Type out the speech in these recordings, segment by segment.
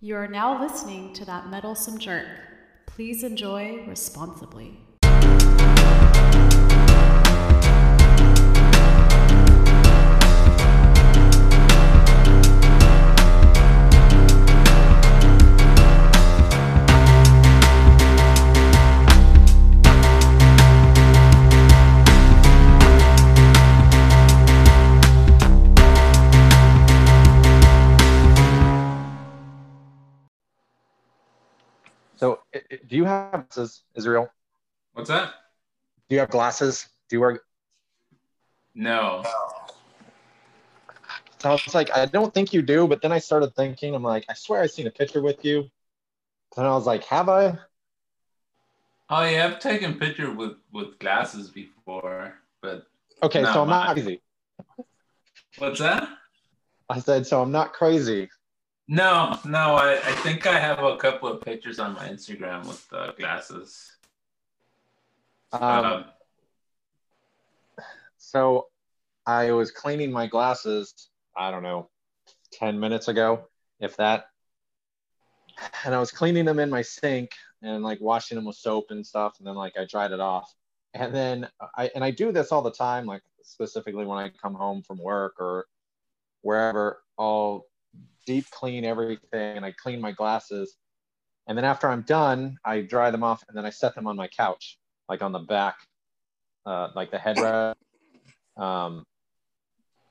You are now listening to that meddlesome jerk. Please enjoy responsibly. Do you have glasses, Israel? What's that? Do you have glasses? Do you wear? No. So I was like, I don't think you do, but then I started thinking, I'm like, I swear I seen a picture with you. And I was like, have I? Oh yeah, I've taken pictures with with glasses before, but Okay, so I'm not crazy. what's that? I said, so I'm not crazy. No, no. I, I think I have a couple of pictures on my Instagram with uh, glasses. Um, Um, so I was cleaning my glasses, I don't know, 10 minutes ago, if that. And I was cleaning them in my sink and like washing them with soap and stuff. And then like I dried it off. And then I, and I do this all the time, like specifically when I come home from work or wherever, I'll deep clean everything and I clean my glasses. And then after I'm done, I dry them off and then I set them on my couch, like on the back, uh, like the headrest. Um,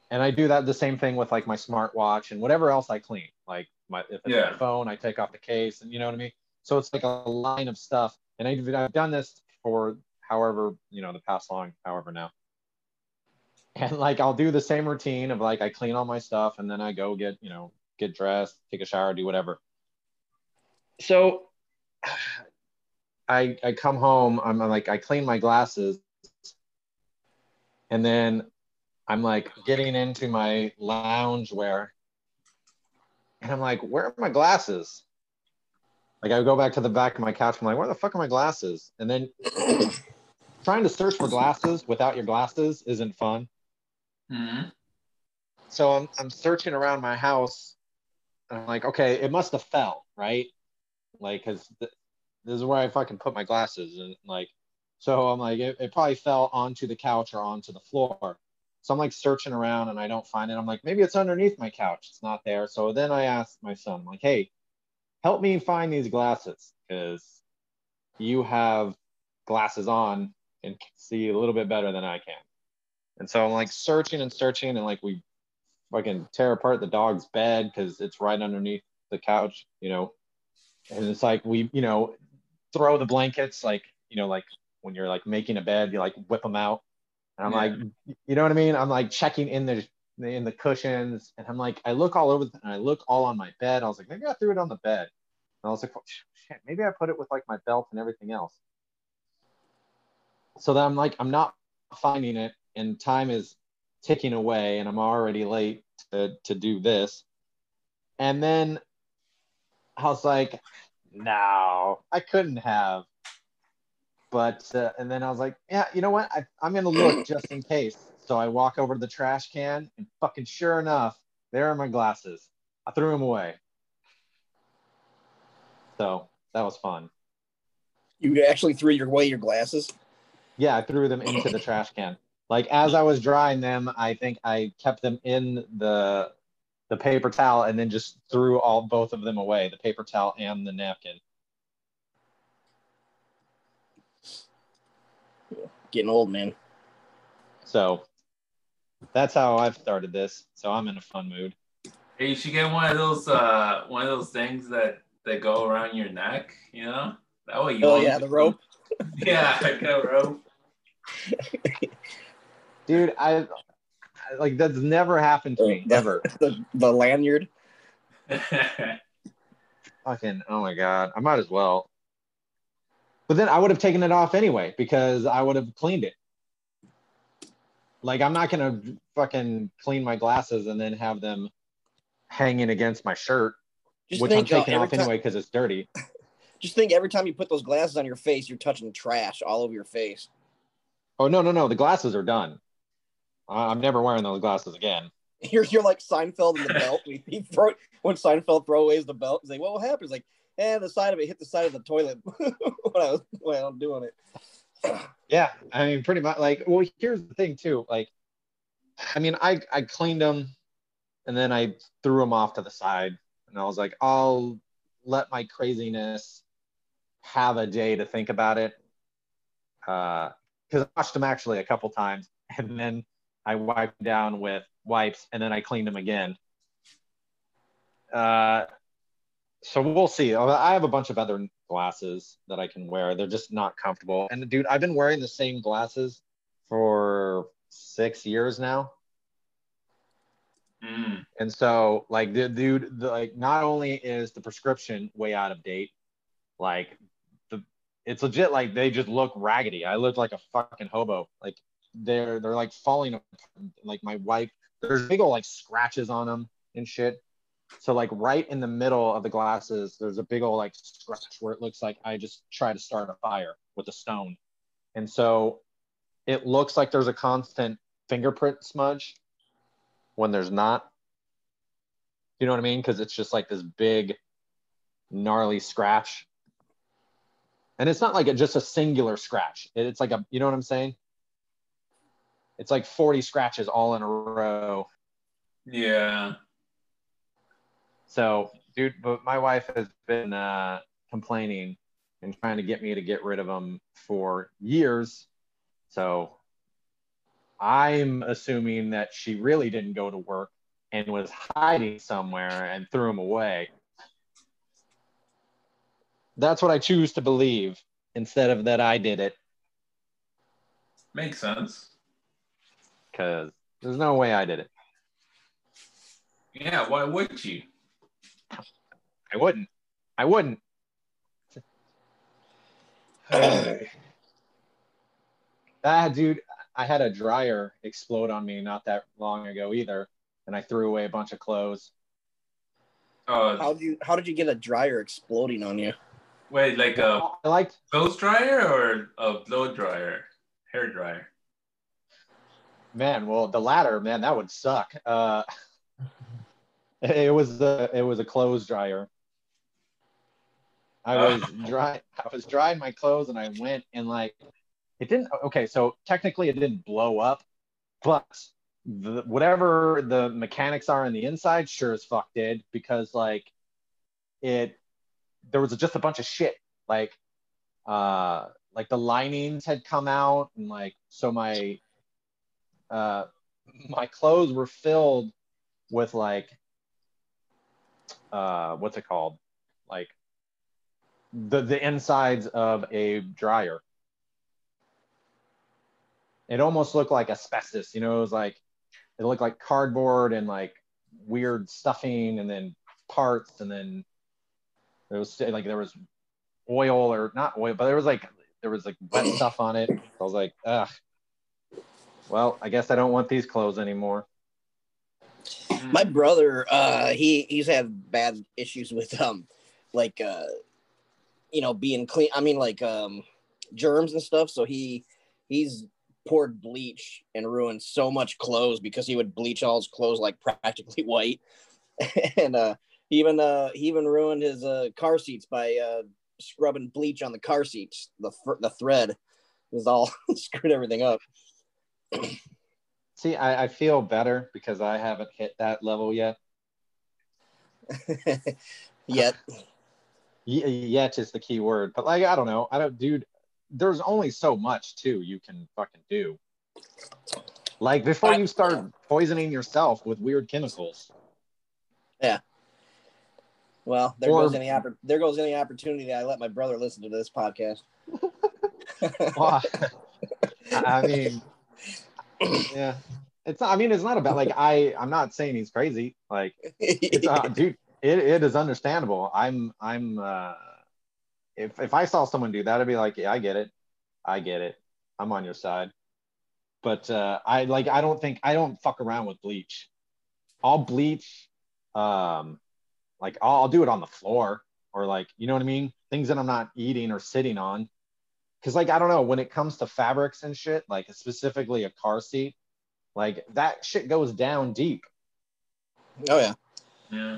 and I do that the same thing with like my smartwatch and whatever else I clean. Like my if it's Yeah. my phone, I take off the case and you know what I mean. So it's like a line of stuff. And I've, I've done this for however you know the past long, however now. And like I'll do the same routine of like I clean all my stuff and then I go get you know get dressed, take a shower, do whatever. So I I come home, I'm like I clean my glasses and then I'm like getting into my lounge wear. And I'm like, where are my glasses? Like I go back to the back of my couch. I'm like, where the fuck are my glasses? And then trying to search for glasses without your glasses isn't fun. mhm. So I'm I'm searching around my house. And I'm like, okay, it must have fell, right? Like, cause th- this is where I fucking put my glasses, and like, so I'm like, it, it probably fell onto the couch or onto the floor. So I'm like searching around and I don't find it. I'm like, maybe it's underneath my couch. It's not there. So then I asked my son, like, hey, help me find these glasses because you have glasses on and can see a little bit better than I can. And so I'm like searching and searching and like we fucking tear apart the dog's bed because it's right underneath the couch, you know. And it's like we, you know, throw the blankets like, you know, like when you're like making a bed, you like whip them out. And I'm Yeah. like, you know what I mean? I'm like checking in the in the cushions, and I'm like, I look all over and I look all on my bed. I was like, maybe I threw it on the bed. And I was like, shit, maybe I put it with like my belt and everything else. So then I'm like, I'm not finding it, and time is ticking away, and I'm already late to to do this. And then I was like, no, I couldn't have. But uh, and then I was like, yeah, you know what? I, I'm gonna look just in case. So I walk over to the trash can, and fucking sure enough, there are my glasses. I threw them away. So that was fun. You actually threw your away your glasses. Yeah, I threw them into the trash can. Like as I was drying them, I think I kept them in the the paper towel and then just threw all both of them away, the paper towel and the napkin. Getting old, man. So that's how I've started this. So I'm in a fun mood. Hey, you should get one of those uh one of those things that that go around your neck. You know that way you. Oh yeah, the rope. Yeah, get a rope. Dude, I I- like that's never happened to me The- ever. The the lanyard. Fucking oh my god, I might as well. But then I would have taken it off anyway because I would have cleaned it. Like I'm not gonna fucking clean my glasses and then have them hanging against my shirt, Just which I'm think uh, taking every off time, anyway because it's dirty. Just think every time you put those glasses on your face, you're touching trash all over your face. Oh no, no, no, the glasses are done. I- I'm never wearing those glasses again. You're you're like Seinfeld in the belt. He, he throw when Seinfeld throw away the belt. He's like, "What will happen?" He's like, "Eh, the side of it hit the side of the toilet when I was when I'm doing it." Yeah, I mean, pretty much. Like, well, here's the thing too. Like, I mean, I I cleaned them, and then I threw them off to the side, and I was like, I'll let my craziness have a day to think about it. Because I washed them actually a couple times, and then I wiped down with wipes, and then I clean them again. Uh, so we'll see. I have a bunch of other glasses that I can wear. They're just not comfortable. And dude, I've been wearing the same glasses for six years now. Mm. And so, like, the dude, the, like, not only is the prescription way out of date, like, the it's legit. Like, they just look raggedy. I look like a fucking hobo. Like, they're they're like falling apart. Like, my wife, there's big old like scratches on them and shit. So, like, right in the middle of the glasses, there's a big old like scratch where it looks like I just tried to start a fire with a stone. And so, it looks like there's a constant fingerprint smudge when there's not. You know what I mean? Because it's just like this big, gnarly scratch. And it's not like a, just a singular scratch. It's like a, you know what I'm saying? It's like 40 scratches all in a row. Yeah. So, dude, but my wife has been uh, complaining and trying to get me to get rid of them for years. So, I'm assuming that she really didn't go to work and was hiding somewhere and threw them away. That's what I choose to believe instead of that I did it Makes sense. Because there's no way I did it. Yeah, why would you? I wouldn't. I wouldn't. ah, dude, I had a dryer explode on me not that long ago either, and I threw away a bunch of clothes. Oh, How did you how did you get a dryer exploding on you? wait, like a I liked. clothes dryer or a blow dryer? Hair dryer. Man, well, the latter, man, that would suck. Uh, it was the it was a clothes dryer. I was dry. I was drying my clothes, and I went and like it didn't. Okay, so technically, it didn't blow up, but the, whatever the mechanics are on the inside, sure as fuck did because like it there was just a bunch of shit like uh like the linings had come out and like so my uh my clothes were filled with like uh what's it called? Like the the insides of a dryer. It almost looked like asbestos you know it was like it looked like cardboard and like weird stuffing and then parts and then there was like there was oil or not oil but there was like there was like wet stuff on it. I was like ugh well i guess i don't want these clothes anymore. My brother, uh, he he's had bad issues with um, like uh, you know, being clean. I mean, like um, germs and stuff. So he he's poured bleach and ruined so much clothes because he would bleach all his clothes like practically white, and uh, even uh, he even ruined his uh, car seats by uh, scrubbing bleach on the car seats. The the thread was all screwed everything up. see I, I feel better because i haven't hit that level yet. Yet. Yet is the key word. But like i don't know. I don't dude there's only so much too you can fucking do. Like before you start poisoning yourself with weird chemicals. Yeah. Well, there Or- goes any oppor- there goes any opportunity that I let my brother listen to this podcast. Well, I mean, yeah, it's not. I mean, it's not about like I. I'm not saying he's crazy. Like, it's not, dude. It, it is understandable. I'm. I'm. uh If if I saw someone do that, I'd be like, yeah, I get it. I get it. I'm on your side. But uh I like. I don't think I don't fuck around with bleach. I'll bleach. Um, like I'll, I'll do it on the floor or like you know what I mean. Things that I'm not eating or sitting on because like i don't know when it comes to fabrics and shit like specifically a car seat like that shit goes down deep Oh yeah. Yeah.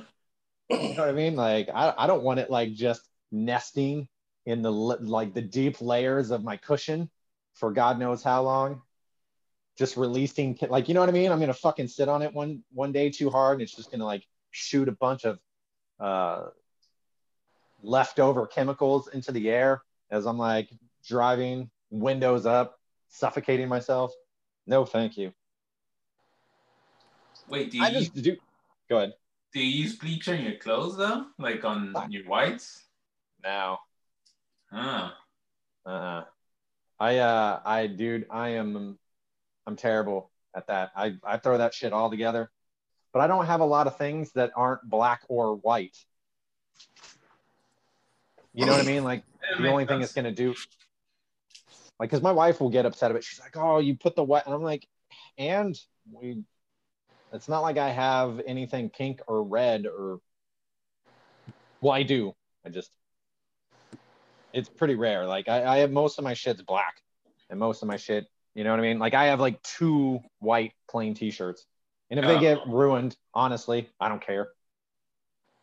You know what I mean? Like I, I don't want it like just nesting in the like the deep layers of my cushion for God knows how long. Just releasing like you know what I mean? I'm gonna fucking sit on it one one day too hard and it's just gonna like shoot a bunch of uh leftover chemicals into the air as I'm like driving windows up, suffocating myself. No, thank you. Wait, do you I just do go ahead. do you use bleach on your clothes though? Like on your whites? No. Huh. Uh-uh. I uh I dude, I am I'm terrible at that. I I throw that shit all together. But I don't have a lot of things that aren't black or white. You know what I mean? Like the only thing it's gonna do like because my wife will get upset about it. She's like, Oh, you put the white and I'm like, and we it's not like I have anything pink or red or well, I do. I just it's pretty rare. Like I, I have most of my shit's black, and most of my shit, you know what I mean. Like I have like two white plain t-shirts, and if they get ruined, honestly, I don't care.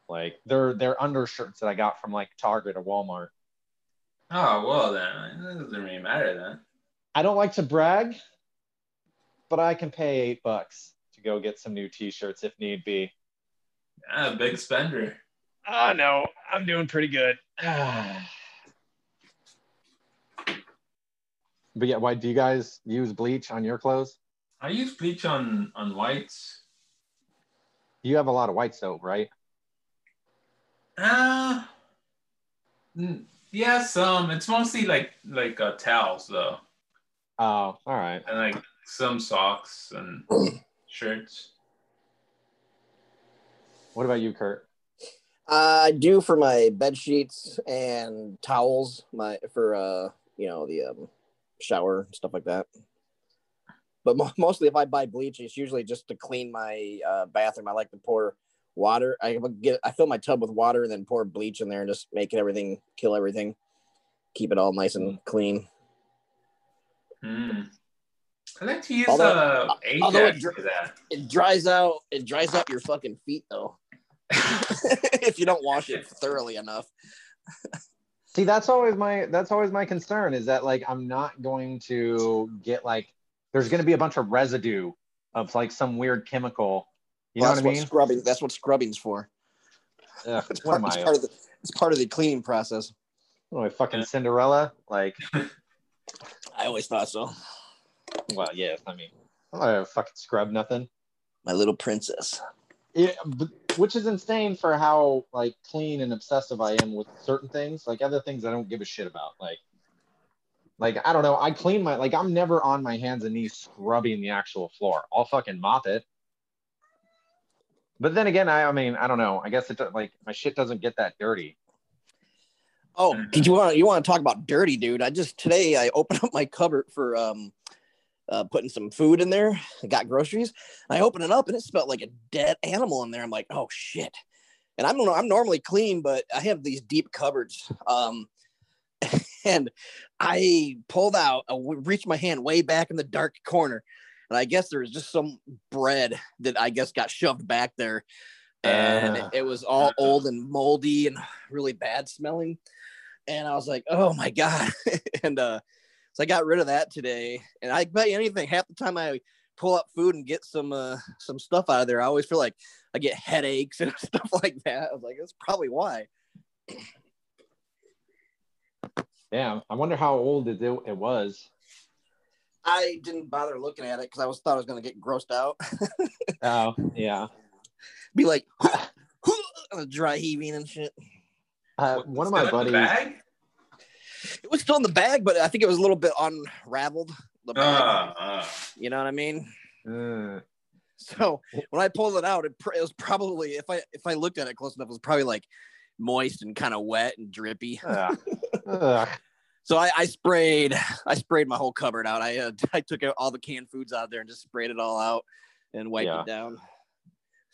Like they're they're undershirts that I got from like Target or Walmart. Oh well then it doesn't really matter then. I don't like to brag, but I can pay eight bucks to go get some new t-shirts if need be. Ah, big spender. Oh no, I'm doing pretty good. but yeah, why do you guys use bleach on your clothes? I use bleach on on whites. You have a lot of white soap, right? Uh yeah, um, It's mostly like like uh, towels though, Oh, all right. and like some socks and shirts. What about you, Kurt? I do for my bed sheets and towels, my for uh you know the um, shower stuff like that. But mo- mostly, if I buy bleach, it's usually just to clean my uh, bathroom. I like to pour water. I get I fill my tub with water and then pour bleach in there and just make it everything, kill everything, keep it all nice and clean. Hmm. I like to use Although- uh although it dr- that. It dries out. It dries out your fucking feet though, if you don't wash it thoroughly enough. See, that's always my that's always my concern is that like I'm not going to get like there's going to be a bunch of residue of like some weird chemical. You Well, know that's what I mean? Scrubbing. That's what scrubbing's for. Ugh, It's part, it's part of the it's part of the cleaning process. What am I fucking Yeah. Cinderella? Like, I always thought so. well, yes. I mean, I'm not gonna fucking scrub nothing. My little princess. Yeah, but, which is insane for how like clean and obsessive I am with certain things. Like other things I don't give a shit about. Like, like I don't know. I clean my like I'm never on my hands and knees scrubbing the actual floor. I'll fucking mop it. But then again, I, I mean, I don't know. I guess it like my shit doesn't get that dirty. Oh, did you want you want to talk about dirty, dude? I just today I opened up my cupboard for um uh, putting some food in there. I got groceries. I opened it up and it smelled like a dead animal in there. I'm like, oh shit. And I'm I'm normally clean, but I have these deep cupboards. Um, and I pulled out, I reached my hand way back in the dark corner, and I guess there was just some bread that I guess got shoved back there, and Uh. it was all old and moldy and really bad smelling. And I was like, oh my god! and uh, so I got rid of that today. And I bet you anything, half the time I pull up food and get some uh, some stuff out of there, I always feel like I get headaches and stuff like that. I was like, that's probably why. Yeah, I wonder how old it, it was. I didn't bother looking at it because I was thought I was gonna get grossed out. Oh, yeah. Be like dry heaving and shit. Uh, one of my in the buddies. bag? It was still in the bag, but I think it was a little bit unraveled. The bag, Uh, uh. you know what I mean? Uh, So when I pulled it out, it, pr- it was probably if I if I looked at it close enough, it was probably like moist and kind of wet and drippy. ugh. Ugh. So I, I sprayed I sprayed my whole cupboard out. I uh, I took out all the canned foods out there and just sprayed it all out and wiped Yeah. it down.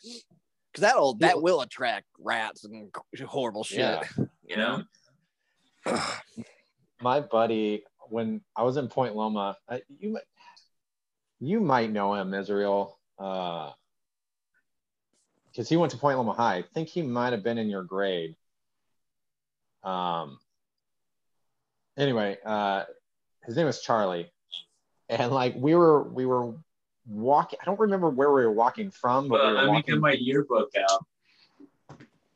Cause that'll that will attract rats and horrible shit. Yeah. You know. my buddy when I was in Point Loma, uh, you might you might know him, Israel. Uh, because he went to Point Loma High. I think he might have been in your grade. Um. Anyway, uh, his name was Charlie, and like we were we were walking. I don't remember where we were walking from, but Well, we were let me walking. get my yearbook out.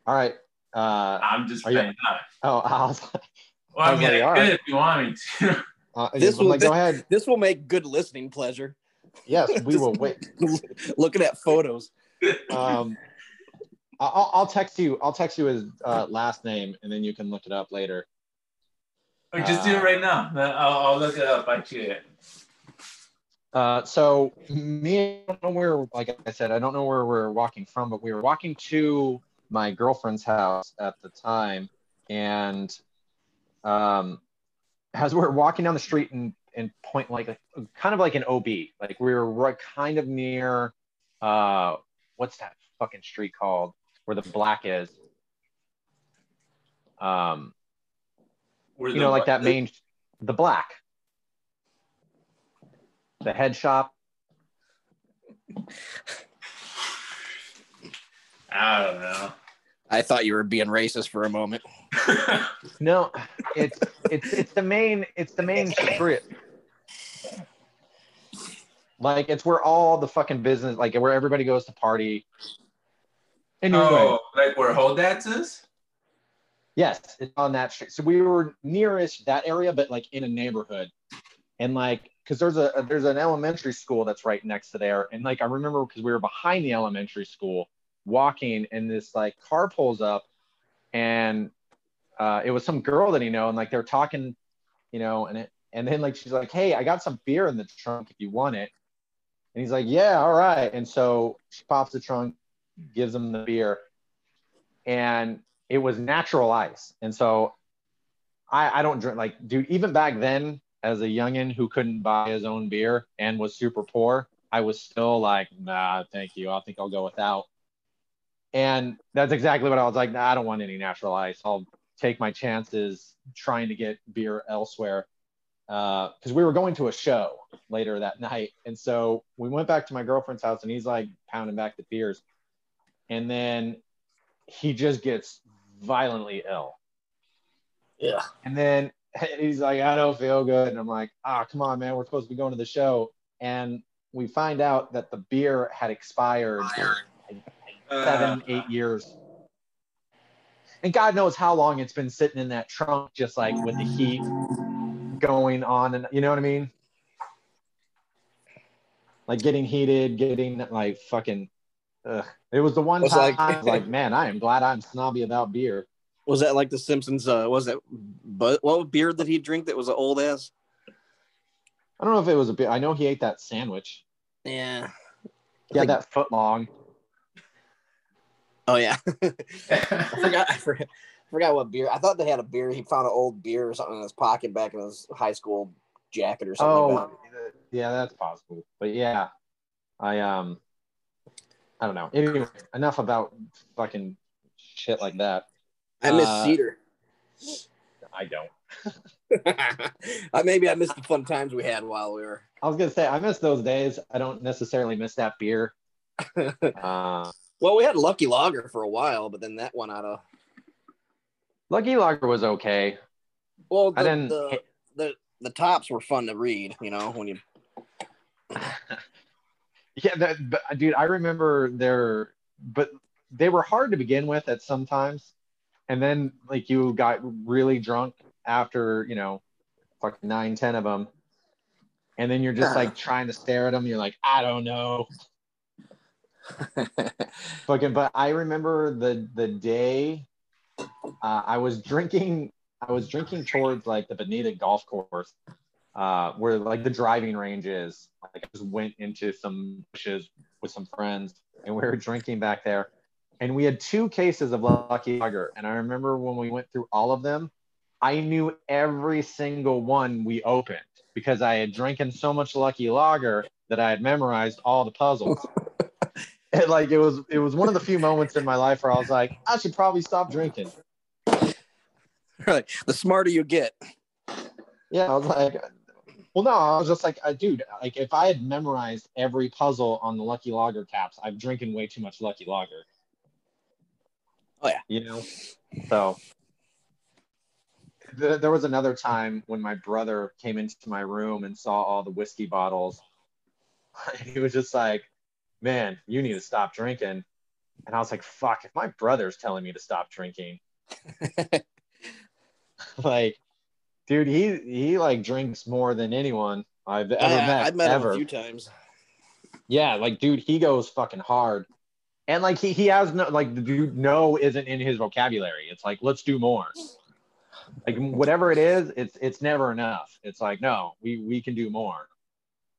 All right. Uh, I'm just Are you- playing oh, I was, Well, I I was mean, like, I right. if you want me to. uh, This will- like, go ahead. This will make good listening pleasure. Yes, we will wait. Looking at photos. Um, I'll, I'll text you. I'll text you his uh, last name, and then you can look it up later. Or just do it right now. I'll, I'll look it up. I cheat it. Uh, so me, I don't know where, like I said, I don't know where we're walking from, but we were walking to my girlfriend's house at the time, and um, as we're walking down the street and and point like kind of like an OB, like we were right kind of near, uh, what's that fucking street called where the black is? Um, Where you know, like that main, the black, the head shop. I don't know. I thought you were being racist for a moment. No, it's it's it's the main it's the main strip. Like it's where all the fucking business, like where everybody goes to party. Anyway, oh, like where Hodad's is? Yes, it's on that street. So we were nearest that area, but like in a neighborhood, and like because there's a there's an elementary school that's right next to there, and like I remember because we were behind the elementary school walking, and this like car pulls up, and uh, it was some girl that he know, and like they're talking, you know, and it and then like she's like, hey, I got some beer in the trunk if you want it, and he's like, yeah, all right, and so she pops the trunk, gives him the beer, and it was natural ice, and so I I don't drink like dude even back then as a youngin who couldn't buy his own beer and was super poor, I was still like, nah, thank you, I think I'll go without. And that's exactly what I was like. Nah, I don't want any natural ice. I'll take my chances trying to get beer elsewhere. Uh, because we were going to a show later that night. And so we went back to my girlfriend's house and he's like pounding back the beers. And then he just gets violently ill. Yeah. And then he's like, I don't feel good. And I'm like, ah, come on, man. We're supposed to be going to the show. And we find out that the beer had expired seven, eight years. And God knows how long it's been sitting in that trunk, just like with the heat going on. And you know what I mean? Like getting heated, getting like fucking. Ugh. It was the one Was time like- I was like, man, I am glad I'm snobby about beer. Was that like the Simpsons? Uh, was that but what beer did he drink that was an old ass? I don't know if it was a beer. I know he ate that sandwich. Yeah. He had that foot long. Oh yeah. I forgot. I forgot. I forgot what beer. I thought they had a beer. He found an old beer or something in his pocket back in his high school jacket or something. like Oh, yeah, that's possible. But yeah, I um, I don't know. Anyway, enough about fucking shit like that. I miss uh, Cedar. I don't. uh, maybe I missed the fun times we had while we were. I was gonna say I miss those days. I don't necessarily miss that beer. Uh, Well, we had Lucky Lager for a while, but then that went out of. Lucky Lager was okay. Well, I didn't. the, the the tops were fun to read. You know, when you yeah, that, but, dude, I remember there, but they were hard to begin with at sometimes, and then like you got really drunk after you know, fucking nine, ten of them, and then you're just like trying to stare at them. You're like, I don't know, fucking. But I remember the the day uh, I was drinking. I was drinking towards like the Bonita Golf Course, uh, where like the driving range is. Like I just went into some bushes with some friends, and we were drinking back there. And we had two cases of Lucky Lager, and I remember when we went through all of them, I knew every single one we opened because I had drinking so much Lucky Lager that I had memorized all the puzzles. and like it was, it was one of the few moments in my life where I was like, I should probably stop drinking. right, the smarter you get. Yeah, I was like, well, no, I was just like, uh, dude, like if I had memorized every puzzle on the Lucky Lager caps, I'm drinking way too much Lucky Lager. Oh, yeah. You know, so th- there was another time when my brother came into my room and saw all the whiskey bottles. And he was just like, "Man, you need to stop drinking." And I was like, "Fuck! If my brother's telling me to stop drinking, like, dude, he he like drinks more than anyone I've ever I, met. I've met ever. him a few times. Yeah, like dude, he goes fucking hard. And like he he has no like the dude no isn't in his vocabulary. It's like let's do more. Like whatever it is, it's it's never enough. It's like no, we we can do more.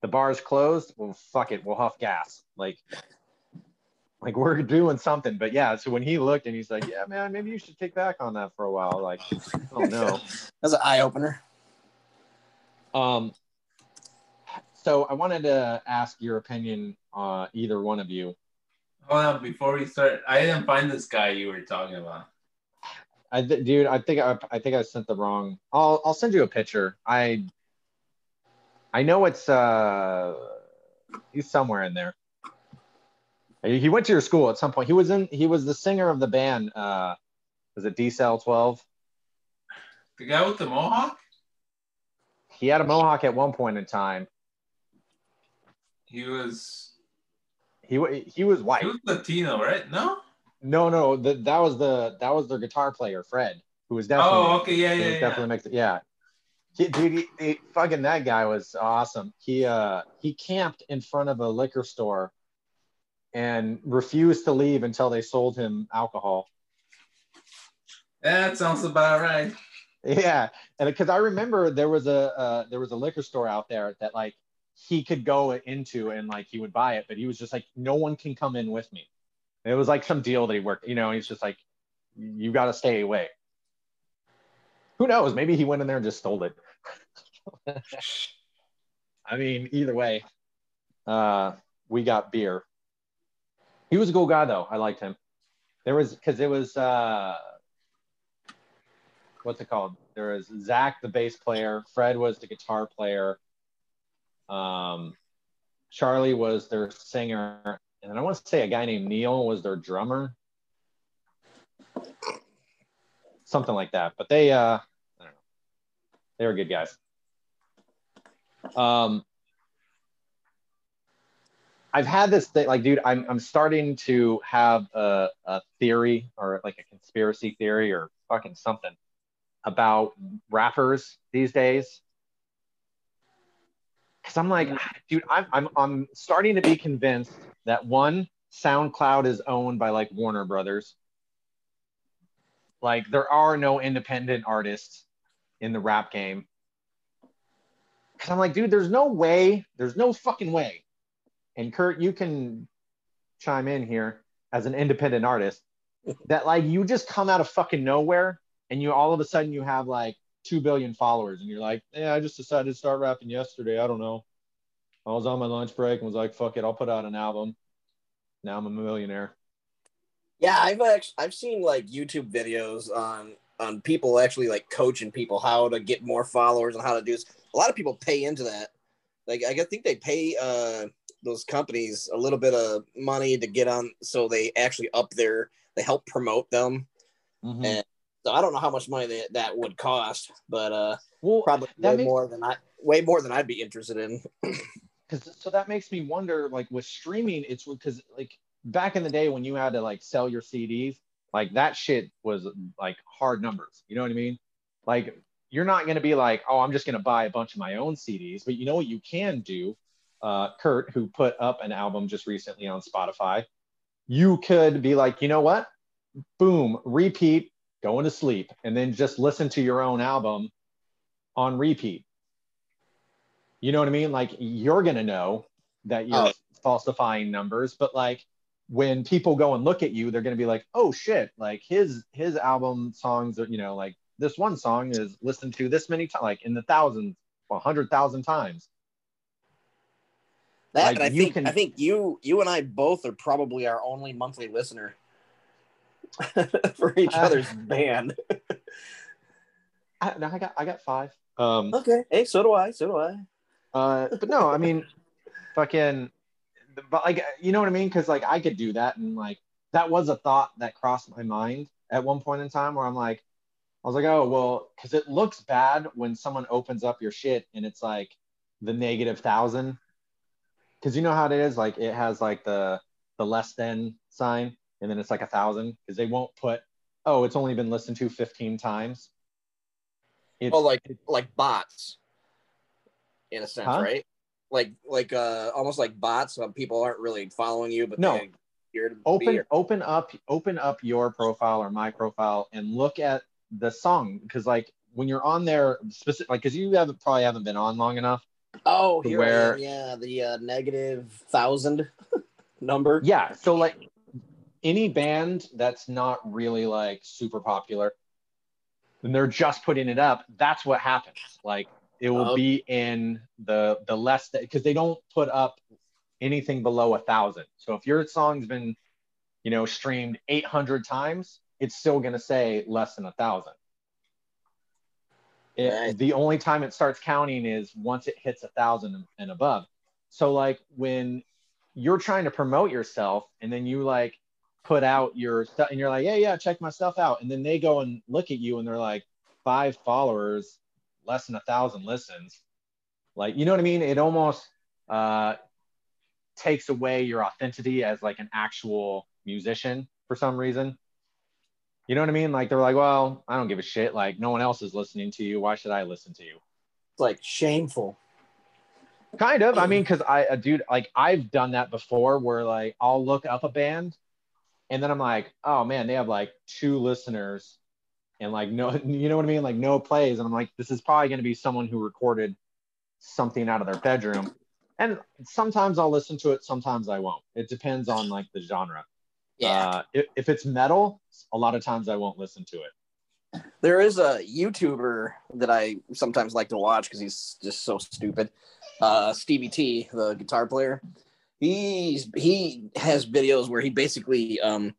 The bar's closed. Well, fuck it, we'll huff gas. Like like we're doing something. But yeah, so when he looked and he's like, yeah, man, maybe you should take back on that for a while. Like, oh no. That's an eye opener. Um, so I wanted to ask your opinion, uh, either one of you. Hold on, before we start, I didn't find this guy you were talking about. I, th- dude, I think I, I think I sent the wrong. I'll, I'll send you a picture. I, I know it's, uh, he's somewhere in there. He went to your school at some point. He was in. He was the singer of the band. Uh, was it D Cell Twelve? The guy with the mohawk? He had a mohawk at one point in time. He was He he was white. he was Latino, right? No? No, no, the, that was the that was their guitar player, Fred, who was definitely. Oh, okay, yeah, He yeah, was yeah. definitely it. Yeah. He, dude, he, he- fucking that guy was awesome. He uh he camped in front of a liquor store and refused to leave until they sold him alcohol. That sounds about right. Yeah, and because I remember there was a uh, there was a liquor store out there that like he could go into and like he would buy it, but he was just like, no one can come in with me. And it was like some deal that he worked, you know. He's just like, you got to stay away. Who knows? Maybe he went in there and just stole it. I mean, either way, uh, we got beer. He was a cool guy though. I liked him. There was because it was uh, what's it called? There was Zach, the bass player. Fred was the guitar player. Um, Charlie was their singer, and I want to say a guy named Neil was their drummer. Something like that. But they, uh, I don't know, they were good guys. Um, I've had this thing, like, dude, I'm I'm starting to have a, a theory or like a conspiracy theory or fucking something about rappers these days. Cause I'm like, dude, I'm I'm I'm starting to be convinced that one, SoundCloud is owned by like Warner Brothers. Like there are no independent artists in the rap game. Cause I'm like, dude, there's no way, there's no fucking way. And Kurt, you can chime in here as an independent artist that like you just come out of fucking nowhere and you all of a sudden you have like two billion followers and you're like, yeah, I just decided to start rapping yesterday. I don't know. I was on my lunch break and was like, fuck it, I'll put out an album. Now I'm a millionaire. Yeah, I've actually I've seen like YouTube videos on on people actually like coaching people how to get more followers and how to do this. A lot of people pay into that. Like I think they pay uh those companies a little bit of money to get on so they actually up their they help promote them. Mhm. And so I don't know how much money that, that would cost, but uh Well, probably way makes- more than I way more than I'd be interested in. because so that makes me wonder like with streaming it's because like back in the day when you had to like sell your cds like that shit was like hard numbers you know what i mean like you're not going to be like oh i'm just going to buy a bunch of my own cds but you know what you can do uh, kurt who put up an album just recently on spotify you could be like you know what boom repeat going to sleep and then just listen to your own album on repeat you know what I mean? Like you're gonna know that you're Oh. falsifying numbers, but like when people go and look at you, they're gonna be like, oh shit, like his his album songs are, you know, like this one song is listened to this many times, like in the thousands, a hundred thousand times. That Like, I think can- I think you you and I both are probably our only monthly listener for each Uh, other's band. I, no, I got I got five. Um, Okay. Hey, so do I. So do I. Uh, but no, I mean, fucking, but like, you know what I mean? Because like, I could do that and like that was a thought that crossed my mind at one point in time where I'm like, I was like, oh well, because it looks bad when someone opens up your shit and it's like the negative thousand. Because you know how it is, like it has like the the less than sign, and then it's like a thousand because they won't put, oh, it's only been listened to 15 times. It's, Oh, like like bots, in a sense, Huh? right? Like like uh almost like bots. Uh, people aren't really following you, but No. they here to be open open up open up your profile or my profile and look at the song because like when you're on there specific like because you haven't probably haven't been on long enough Oh, here where- am. Yeah, the uh, negative thousand number. yeah so like any band that's not really like super popular and they're just putting it up that's what happens like it will Oh. be in the the less because they don't put up anything below a thousand so if your song's been you know streamed 800 times it's still going to say less than a thousand It- Right. the only time it starts counting is once it hits a thousand and above so like when you're trying to promote yourself and then you like put out your stuff and you're like, yeah, yeah, check my stuff out. And then they go and look at you and they're like, five followers, less than a thousand listens. Like, you know what I mean? It almost uh, takes away your authenticity as like an actual musician for some reason. You know what I mean? Like they're like, well, I don't give a shit. Like no one else is listening to you. Why should I listen to you? It's like shameful. Kind of. I mean, because I, uh, dude, like I've done that before where like I'll look up a band and then I'm like, oh man, they have like two listeners and like no, you know what I mean? Like no plays. And I'm like, this is probably going to be someone who recorded something out of their bedroom. And sometimes I'll listen to it, sometimes I won't. It depends on like the genre. Yeah. Uh, if, if it's metal, a lot of times I won't listen to it. There is a YouTuber that I sometimes like to watch because he's just so stupid. Uh, Stevie T, the guitar player. He's he has videos where he basically um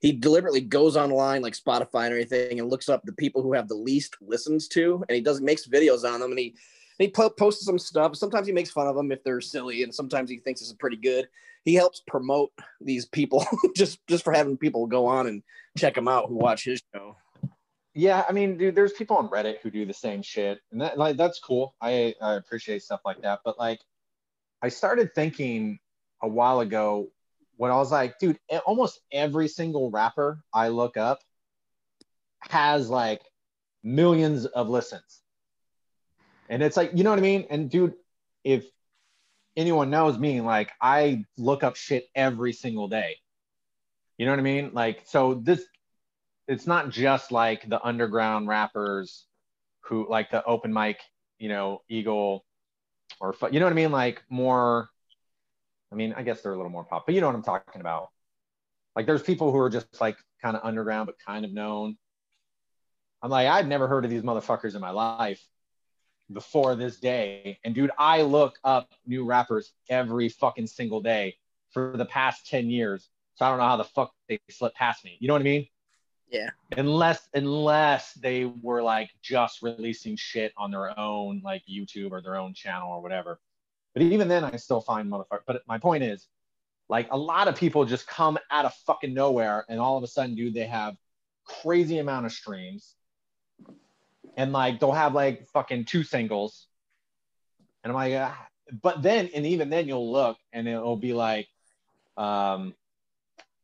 he deliberately goes online like Spotify and everything and looks up the people who have the least listens to and he does makes videos on them and he he po- posts some stuff. Sometimes he makes fun of them if they're silly and sometimes he thinks it's pretty good. He helps promote these people just just for having people go on and check him out who watch his show. Yeah, I mean, dude, there's people on Reddit who do the same shit, and that like that's cool. I I appreciate stuff like that, but like, I started thinking a while ago when I was like, dude, almost every single rapper I look up has like millions of listens, and it's like, you know what I mean? And dude, if anyone knows me, like I look up shit every single day. You know what I mean? Like, so this it's not just like the underground rappers who like the Open Mike, you know, Eagle or you know what I mean? Like more, I mean, I guess they're a little more pop, but you know what I'm talking about. Like there's people who are just like kind of underground but kind of known. I'm like, I'd never heard of these motherfuckers in my life before this day. And dude, I look up new rappers every fucking single day for the past 10 years. So I don't know how the fuck they slipped past me. You know what I mean? Yeah. unless unless they were like just releasing shit on their own like youtube or their own channel or whatever but even then i still find motherfucker but my point is like a lot of people just come out of fucking nowhere and all of a sudden dude they have crazy amount of streams and like they'll have like fucking two singles and i'm like ah. but then and even then you'll look and it'll be like um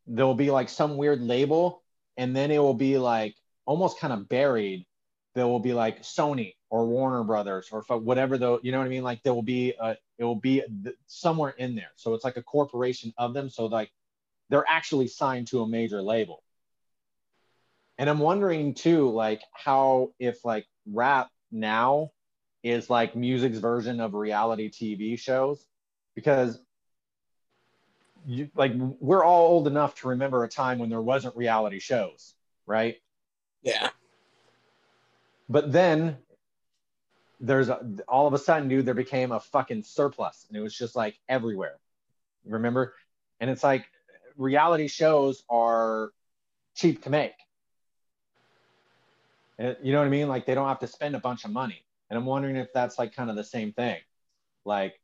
there'll be like some weird label and then it will be like almost kind of buried. There will be like Sony or Warner Brothers or whatever though, you know what I mean? Like there will be a, it will be somewhere in there. So it's like a corporation of them. So like they're actually signed to a major label. And I'm wondering too, like how if like rap now is like music's version of reality TV shows, because you like we're all old enough to remember a time when there wasn't reality shows, right? Yeah. But then there's a, all of a sudden, dude, there became a fucking surplus, and it was just like everywhere. Remember? And it's like reality shows are cheap to make. You know what I mean? Like they don't have to spend a bunch of money. And I'm wondering if that's like kind of the same thing. Like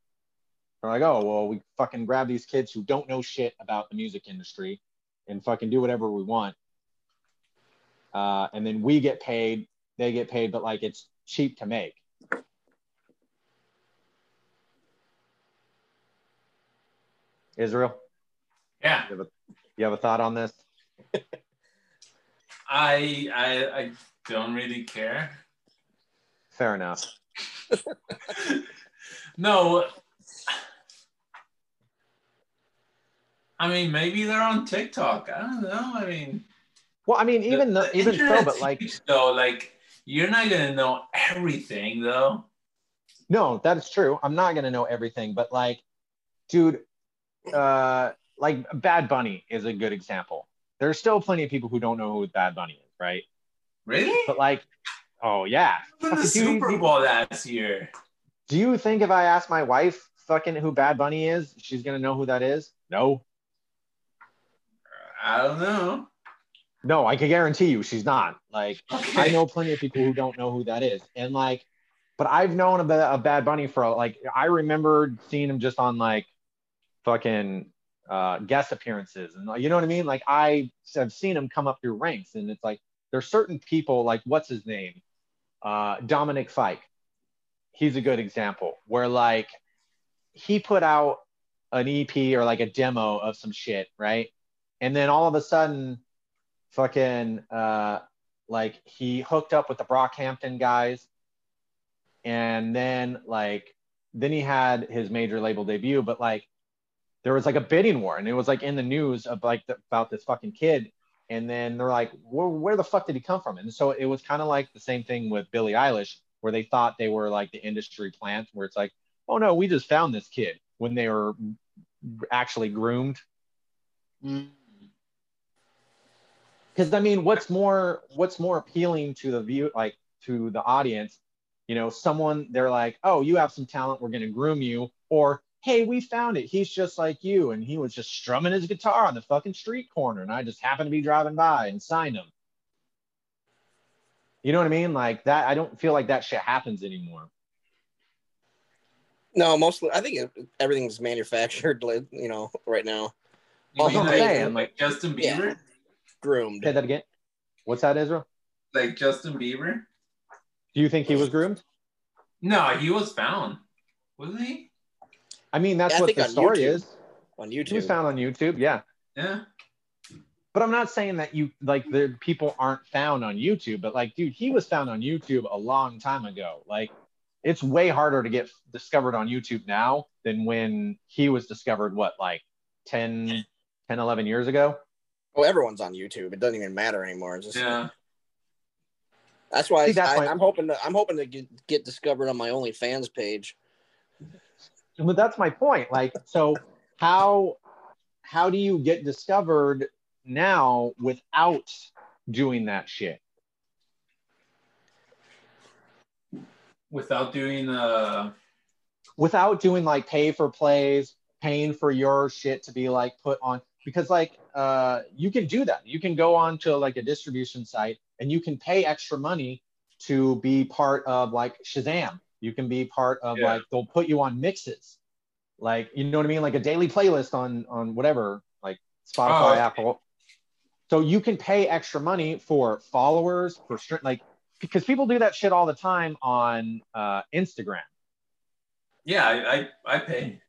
they're like, oh well, we fucking grab these kids who don't know shit about the music industry, and fucking do whatever we want. Uh, and then we get paid, they get paid, but like it's cheap to make. Israel, Yeah, you have a, you have a thought on this? I I I don't really care. Fair enough. no. I mean, maybe they're on TikTok. I don't know. I mean, Well, I mean, even the- the, even so, but like, though, like you're not gonna know everything though. no, that's true. I'm not gonna know everything, but like, dude, uh, like Bad Bunny is a good example. There's still plenty of people who don't know who Bad Bunny is, right? Really? But like, oh yeah, It in the Super you- Bowl last year. Do you think if I ask my wife fucking who Bad Bunny is, she's gonna know who that is? No. I don't know. No, I can guarantee you she's not. Like Okay. I know plenty of people who don't know who that is. And like, but I've known a, a Bad Bunny for like I remember seeing him just on like fucking uh guest appearances and you know what I mean? Like I have seen him come up through ranks and it's like there's certain people like what's his name? Uh Dominic Fike. He's a good example where like he put out an EP or like a demo of some shit, right? And then all of a sudden fucking uh like he hooked up with the Brockhampton guys and then like then he had his major label debut but like there was like a bidding war and it was like in the news of like the, about this fucking kid and then they're like where, where the fuck did he come from and so it was kind of like the same thing with Billie Eilish where they thought they were like the industry plant where it's like oh no we just found this kid when they were actually groomed mm. because I mean, what's more what's more appealing to the view, like to the audience? You know, someone they're like, oh, you have some talent, we're gonna groom you, or hey, we found it, he's just like you, and he was just strumming his guitar on the fucking street corner, and I just happened to be driving by and signed him. You know what I mean? Like that. I don't feel like that shit happens anymore. No, mostly I think everything's manufactured. You know, right now, You Oh, mean like, saying, like Justin Yeah. Bieber? groomed. Say that again. What's that, Israel? Like Justin Bieber? Do you think he was groomed? No, he was found, wasn't he? I mean, that's Yeah, what the story YouTube. is. on He was YouTube. found on YouTube. Yeah. Yeah. But I'm not saying that you like the people aren't found on YouTube, but like, dude, he was found on YouTube a long time ago. Like, it's way harder to get discovered on YouTube now than when he was discovered, what, like 10, 10 11 years ago? Oh, everyone's on YouTube. It doesn't even matter anymore. It's just Yeah. that's why See, that's I, why- I'm hoping to I'm hoping to get, get discovered on my OnlyFans page. But that's my point. Like, so how how do you get discovered now without doing that shit? Without doing uh without doing like pay for plays, paying for your shit to be like put on because like uh you can do that. You can go on to like a distribution site and you can pay extra money to be part of like Shazam. You can be part of Yeah. like they'll put you on mixes. Like you know what I mean? Like a daily playlist on on whatever, like Spotify, Oh. Apple. So you can pay extra money for followers, for str- like because people do that shit all the time on uh, Instagram. yeah, I I, I pay.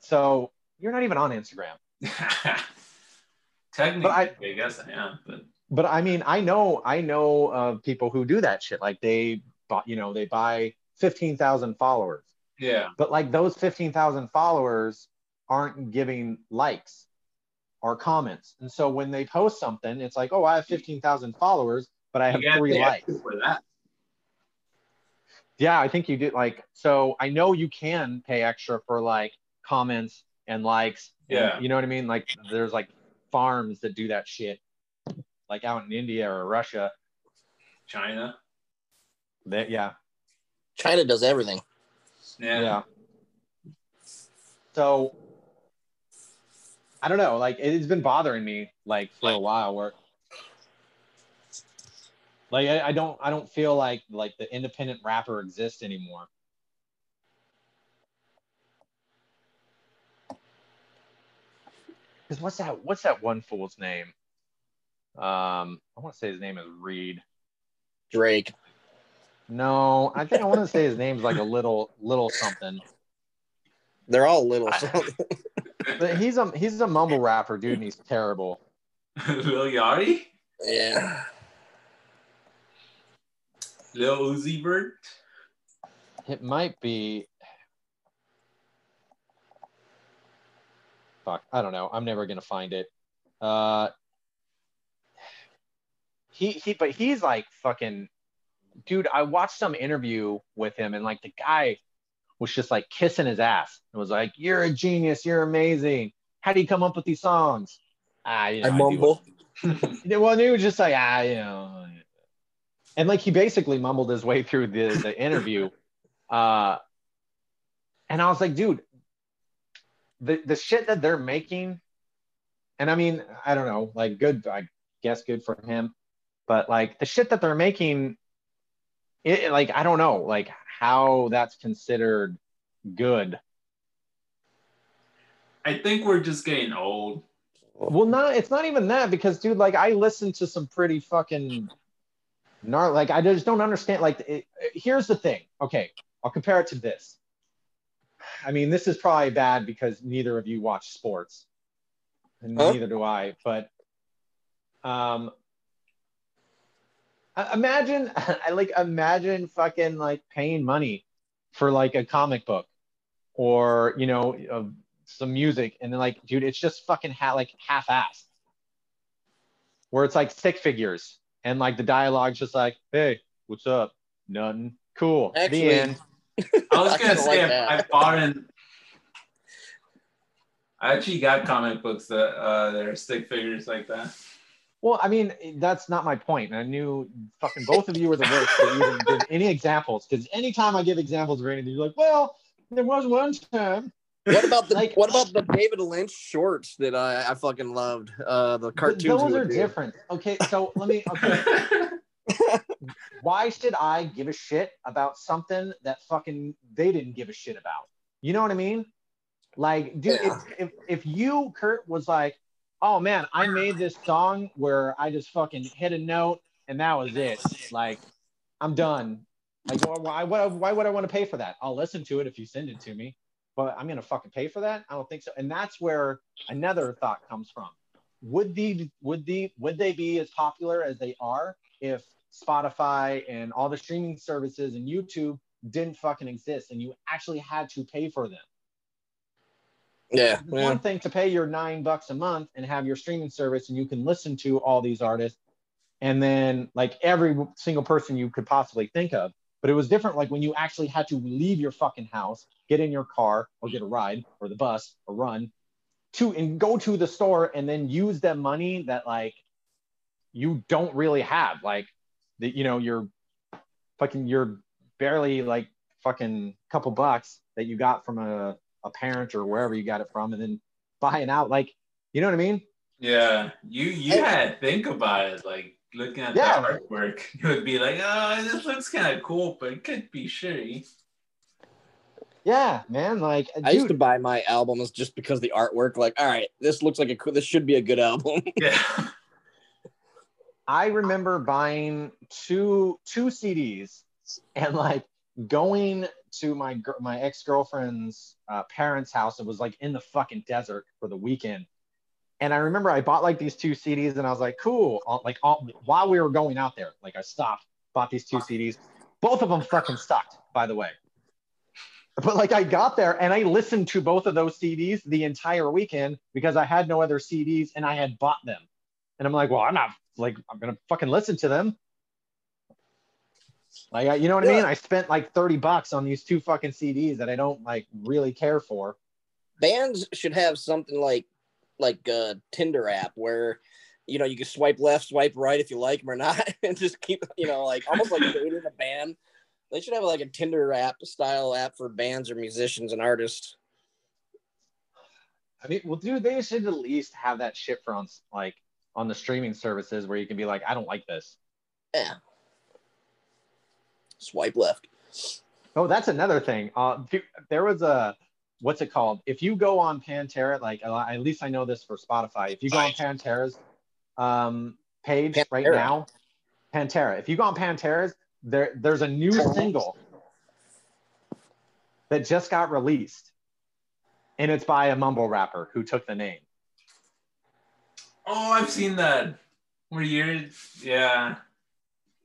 So you're not even on Instagram. Technically, But I, I- guess I am, but But I mean, I know I know of people who do that shit. Like they you know, they buy 15,000 followers. yeah. But like those 15,000 followers aren't giving likes or comments. And so when they post something, it's like, "Oh, I have 15,000 followers, but I have 3 likes." for that. Yeah, I think you did like so I know you can pay extra for like comments and likes. and- Yeah. you know what I mean? Like there's like farms that do that shit. Like out in India or Russia. China. That yeah. China does everything. Yeah. Yeah. So I don't know, like it's been bothering me like for a while where like I, I don't I don't feel like like the independent rapper exists anymore. Because what's that? What's that one fool's name? Um, I want to say his name is Reed. Drake. No, I think I want to say his name's like a little little something. They're all little. I- But he's a he's a mumble rapper, dude, and he's terrible. Lil Yachty, yeah. Lil Uzi Vert? It might be. Fuck, I don't know. I'm never gonna find it. Uh, he he, but he's like fucking, dude. I watched some interview with him, and like the guy was just like kissing his ass. and was like, "You're a genius. You're amazing. How do you come up with these songs?" Ah, you know, I mumble. Yeah, well, he was just like, ah, you know. And like he basically mumbled his way through the, the interview. Uh, and I was like, dude, the, the shit that they're making, and I mean, I don't know, like good, I guess good for him. But like the shit that they're making, it like, I don't know, like how that's considered good. I think we're just getting old. Well, not it's not even that because, dude, like I listen to some pretty fucking gnar Like I just don't understand. Like, it, here's the thing. Okay, I'll compare it to this. I mean, this is probably bad because neither of you watch sports, and Huh? neither do I. But, um, I- imagine, I like imagine fucking like paying money for like a comic book, or you know, uh, some music, and then like, dude, it's just fucking ha- like half-assed, where it's like stick figures, and like the dialogue's just like, hey, what's up? Nothing. Cool. Actually- the end. I was gonna kinda say like. I, I bought in. I actually got comic books that uh, that are stick figures like that. Well, I mean, that's not my point. I knew fucking both of you were the worst to even give any examples. Because anytime I give examples of anything, you're like, well, there was one time. What about the Like- what about the David Lynch shorts that I, I fucking loved? Uh the cartoons. Those are do. different. Okay, so let me. Okay, why should I give a shit about something that fucking they didn't give a shit about? You know what I mean? Like, dude, Yeah. if, if if you Kurt was like, oh man, I made this song where I just fucking hit a note and that was it. Like, I'm done. Like, why why, why would I want to pay for that? I'll listen to it if you send it to me, but I'm gonna fucking pay for that? I don't think so. And that's where another thought comes from. Would the would the would they be as popular as they are if Spotify and all the streaming services and YouTube didn't fucking exist and you actually had to pay for them? Yeah. It's yeah. one thing to pay your nine bucks a month and have your streaming service and you can listen to all these artists and then like every single person you could possibly think of. But it was different like when you actually had to leave your fucking house, get in your car or get a ride or the bus or run to and go to the store and then use that money that like you don't really have. Like that, you know, you're fucking you're barely like fucking couple bucks that you got from a a parent or wherever you got it from and then buying out like you know what i mean yeah, you you had to think about it, like looking at Yeah. the artwork. You would be like, oh, this looks kind of cool, but it could be shitty. yeah man like I used to buy my albums just because the artwork, like, all right, this looks like a cool, this should be a good album. Yeah. i remember buying two two cds and like going to my my ex-girlfriend's uh, parents house. It was like in the fucking desert for the weekend. And i remember i bought like these two cds and i was like cool. Like all, while we were going out there like i stopped bought these two cds both of them fucking sucked by the way. But like i got there and i listened to both of those cds the entire weekend because i had no other cds and i had bought them. And i'm like well i'm not like i'm gonna fucking listen to them like I, you know what i mean i spent like 30 bucks on these two fucking cds that i don't like really care for Bands should have something like like a Tinder app where you know you can swipe left, swipe right if you like them or not, and just keep you know like almost like dating a band. They should have like a Tinder app style app for bands or musicians and artists. I mean, well, dude, they should at least have that shit for on like on the streaming services where you can be like, I don't like this. Yeah. Swipe left. Oh, that's another thing. Uh, there was a what's it called? If you go on Pantera, like at least I know this for Spotify. If you go on Pantera's um, page right now, Pantera. If you go on Pantera's, there there's a new single that just got released, and it's by a mumble rapper who took the name. Oh, I've seen that. Where you're, yeah.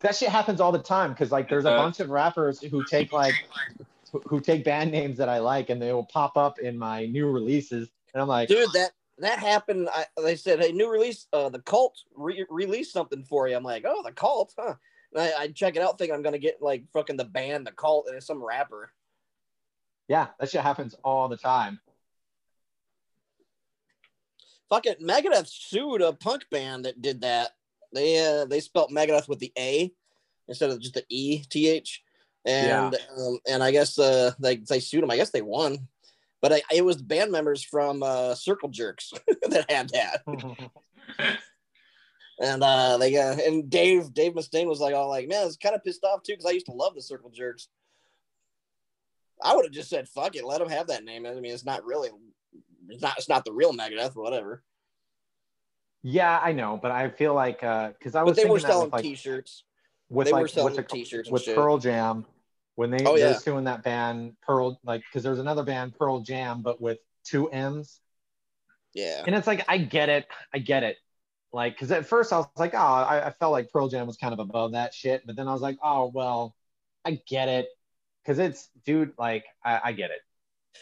That shit happens all the time because like there's a Uh, bunch of rappers who take like who- who take band names that I like and they will pop up in my new releases, and I'm like, dude that that happened I, they said hey new release uh the cult re- released something for you. I'm like oh the cult huh? And I, I check it out think i'm gonna get like fucking the band the cult and it's some rapper. Yeah, that shit happens all the time. fucking megadeth sued a punk band that did that they uh they spelt megadeth with the a instead of just the e th and um, and i guess uh they, they sued them i guess they won but I, it was band members from uh circle jerks that had that And uh they uh, and Dave Dave Mustaine was like all like, man, I was kind of pissed off too because I used to love the Circle Jerks. I would have just said fuck it, let them have that name. I mean, it's not really, it's not it's not the real Megadeth, whatever. Yeah, I know, but I feel like uh because I was But they were selling with, like T-shirts. with they like were selling T-shirts with. Pearl Jam when they Oh, yeah. suing that band Pearl like because there's another band Pearl Jam but with two M's Yeah, and it's like I get it, I get it. Like, because at first I was like, oh, I, I felt like Pearl Jam was kind of above that shit, but then I was like, oh well, I get it, because it's dude, like I, I get it.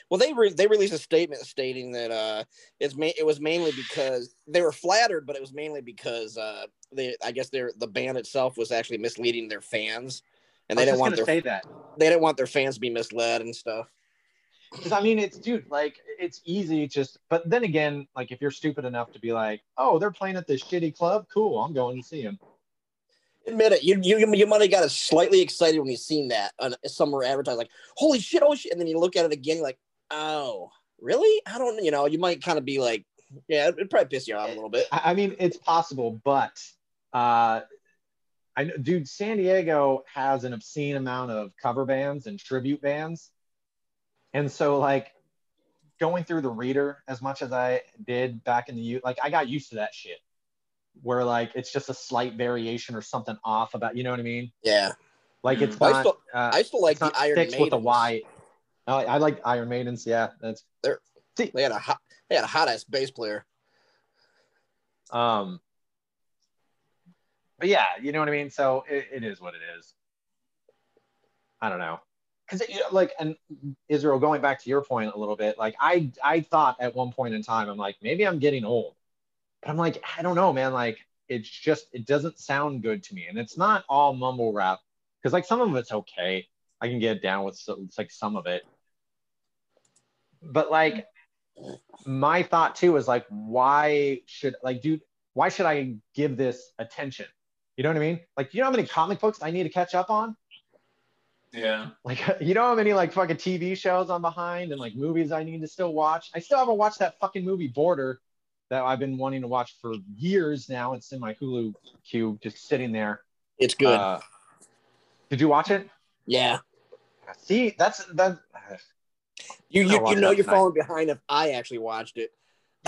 Well they re- they released a statement stating that uh it's ma- it was mainly because they were flattered, but it was mainly because uh they I guess their the band itself was actually misleading their fans, and they didn't want their say that they didn't want their fans to be misled and stuff. because I mean, it's dude, like it's easy just, but then again, like if you're stupid enough to be like, oh, they're playing at this shitty club, cool, I'm going to see them. Admit it. You you you might have got slightly excited when you seen that on somewhere advertised, like holy shit, oh shit, and then you look at it again, you're like, oh, really? I don't, you know, you might kind of be like, yeah, it'd probably piss you off a little bit. I, I mean, it's possible, but uh, I know, dude, San Diego has an obscene amount of cover bands and tribute bands, and so like going through the reader as much as I did back in the U, like I got used to that shit, where like it's just a slight variation or something off about, you know what I mean? Yeah, Like it's Well, I not. still- uh, I still like the not Iron sticks Maiden with a Y. Oh, I like Iron Maidens. Yeah, that's They had a hot, they had a hot ass bass player. Um, but yeah, you know what I mean. So it, it is what it is. I don't know, because like, and Israel, going back to your point a little bit, like I I thought at one point in time, I'm like, maybe I'm getting old, but I'm like, I don't know, man. Like, it's just it doesn't sound good to me, and it's not all mumble rap, because like some of it's okay. I can get down with so, it's like some of it, but like my thought too is like, why should like, dude, why should I give this attention? You know what I mean? Like, you know how many comic books I need to catch up on? Yeah. Like, you know how many like fucking TV shows I'm behind and like movies I need to still watch? I still haven't watched that fucking movie Border that I've been wanting to watch for years now. It's in my Hulu queue, just sitting there. It's good. Uh, did you watch it? yeah, See, that's that. you you, you know that you're tonight. falling behind if I actually watched it.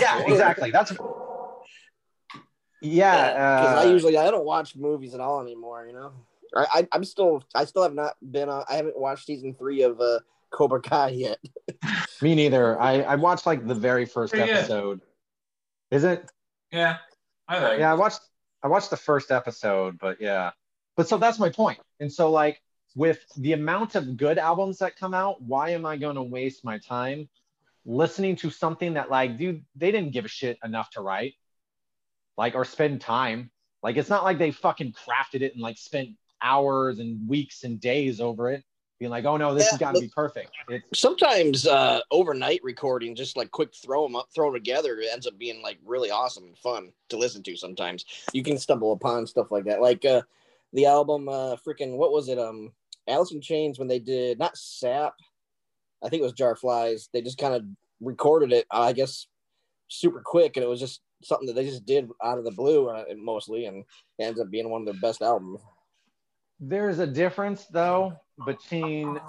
Yeah, exactly. That's. Yeah. because Uh, I usually I don't watch movies at all anymore. You know, I, I I'm still I still have not been on. I haven't watched season three of uh Cobra Kai yet. Me neither. I, I watched like the very first episode. good. Is it? Yeah. I like Yeah, I watched I watched the first episode, but yeah. But so that's my point. And so like with the amount of good albums that come out, why am I going to waste my time listening to something that like dude, they didn't give a shit enough to write? Like or spend time. Like it's not like they fucking crafted it and like spent hours and weeks and days over it being like, "Oh no, this Yeah, has got to be perfect." It's Sometimes uh overnight recording, just like quick throw them up, throw them together, it ends up being like really awesome and fun to listen to. Sometimes you can stumble upon stuff like that, like uh the album uh freaking what was it um Alice in Chains when they did not Sap, I think it was Jar Flies. They just kind of recorded it, I guess, super quick, and it was just something that they just did out of the blue uh, mostly, and ends up being one of their best albums. There's a difference though between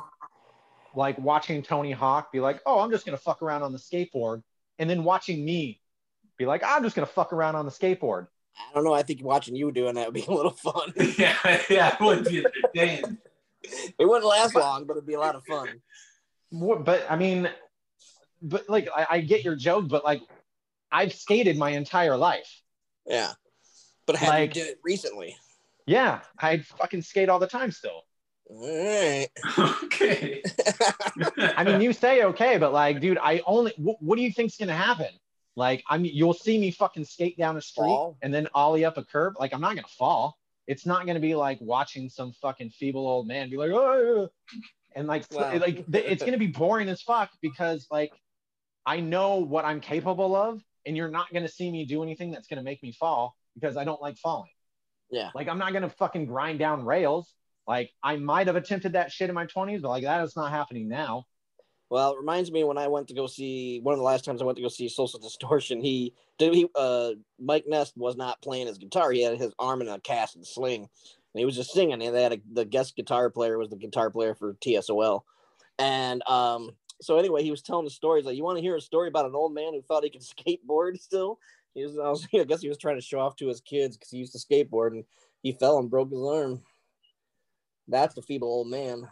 like watching Tony Hawk be like, "Oh, I'm just gonna fuck around on the skateboard," and then watching me be like, "I'm just gonna fuck around on the skateboard." I don't know. I think watching you doing that would be a little fun. yeah, yeah, it would be entertaining. It wouldn't last long, but it'd be a lot of fun. But I mean, but like I, I get your joke, but like I've skated my entire life. Yeah. But have Like- you did it recently? Yeah, I fucking skate all the time still. All right. okay. I mean, you say okay, but like, dude, I only. Wh- what do you think's gonna happen? Like, I mean, you'll see me fucking skate down a street Fall? and then ollie up a curb. Like, I'm not gonna fall. It's not gonna be like watching some fucking feeble old man be like, oh, and like, so- Wow. like th- it's gonna be boring as fuck because like, I know what I'm capable of, and you're not gonna see me do anything that's gonna make me fall because I don't like falling. Yeah. Like, I'm not gonna fucking grind down rails. Like, I might have attempted that shit in my 20s, but like that is not happening now. Well, it reminds me when I went to go see one of the last times I went to go see Social Distortion. He did he uh Mike Ness was not playing his guitar. He had his arm in a cast and sling, and he was just singing. And they had a, the guest guitar player was the guitar player for TSOL, and um. So anyway, he was telling the stories like, "You want to hear a story about an old man who thought he could skateboard still?" He was, I, was, I guess, he was trying to show off to his kids because he used to skateboard and he fell and broke his arm. That's the feeble old man.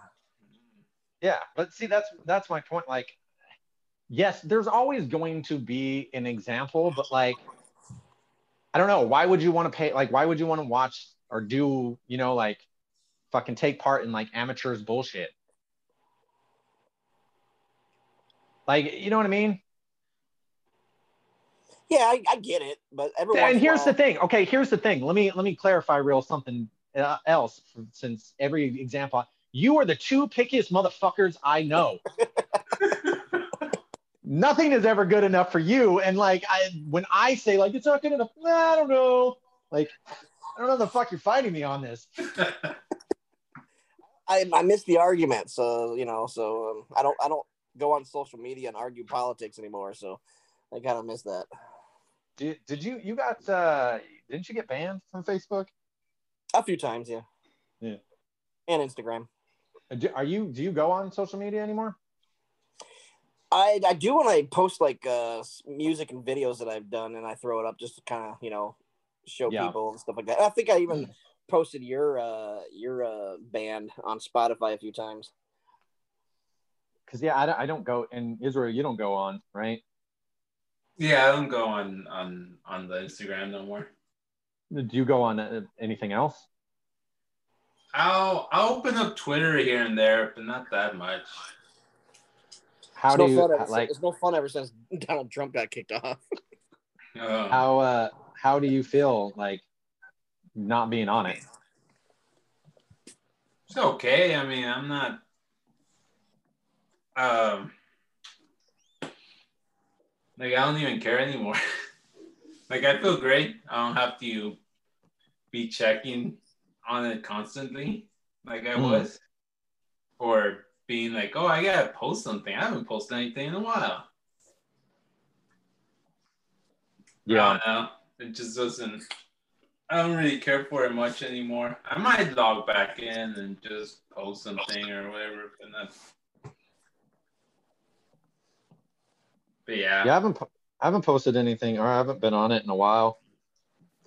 Yeah, but see, that's that's my point. Like, yes, there's always going to be an example, but like, I don't know. Why would you want to pay? Like, why would you want to watch or do, you know, like, fucking take part in like amateurs bullshit? Like, you know what I mean? Yeah, I, I get it, but every once and here's while- the thing. Okay, here's the thing. Let me let me clarify real something else. Since every example, you are the two pickiest motherfuckers I know. Nothing is ever good enough for you. And like, I when I say like it's not good enough, nah, I don't know. Like, I don't know the fuck you're fighting me on this. I, I miss the argument, so you know, so um, I don't I don't go on social media and argue politics anymore. So I kind of miss that. Did, did you you got uh didn't you get banned from Facebook? A few times, yeah. Yeah. And Instagram. Uh, do- Are you do you go on social media anymore? I I do when I post like uh music and videos that I've done, and I throw it up just to kind of you know show Yeah. people and stuff like that. I think I even posted your uh your uh band on Spotify a few times. Because yeah, I don't, I don't go in Israel. You don't go on, right? yeah, I don't go on on on the Instagram no more. Do you go on uh, anything else? I'll I'll open up Twitter here and there, but not that much. How it's do no you fun ever, like? it's no fun ever since Donald Trump got kicked off. Oh. How uh how do you feel like not being on it? It's okay. I mean, I'm not. Um, like I don't even care anymore. like I feel great. I don't have to be checking on it constantly, like I Hmm. was, or being like, "Oh, I gotta post something." I haven't posted anything in a while. I don't know. It just doesn't. I don't really care for it much anymore. I might log back in and just post something or whatever, but not. But yeah, Yeah, I haven't I haven't posted anything or I haven't been on it in a while.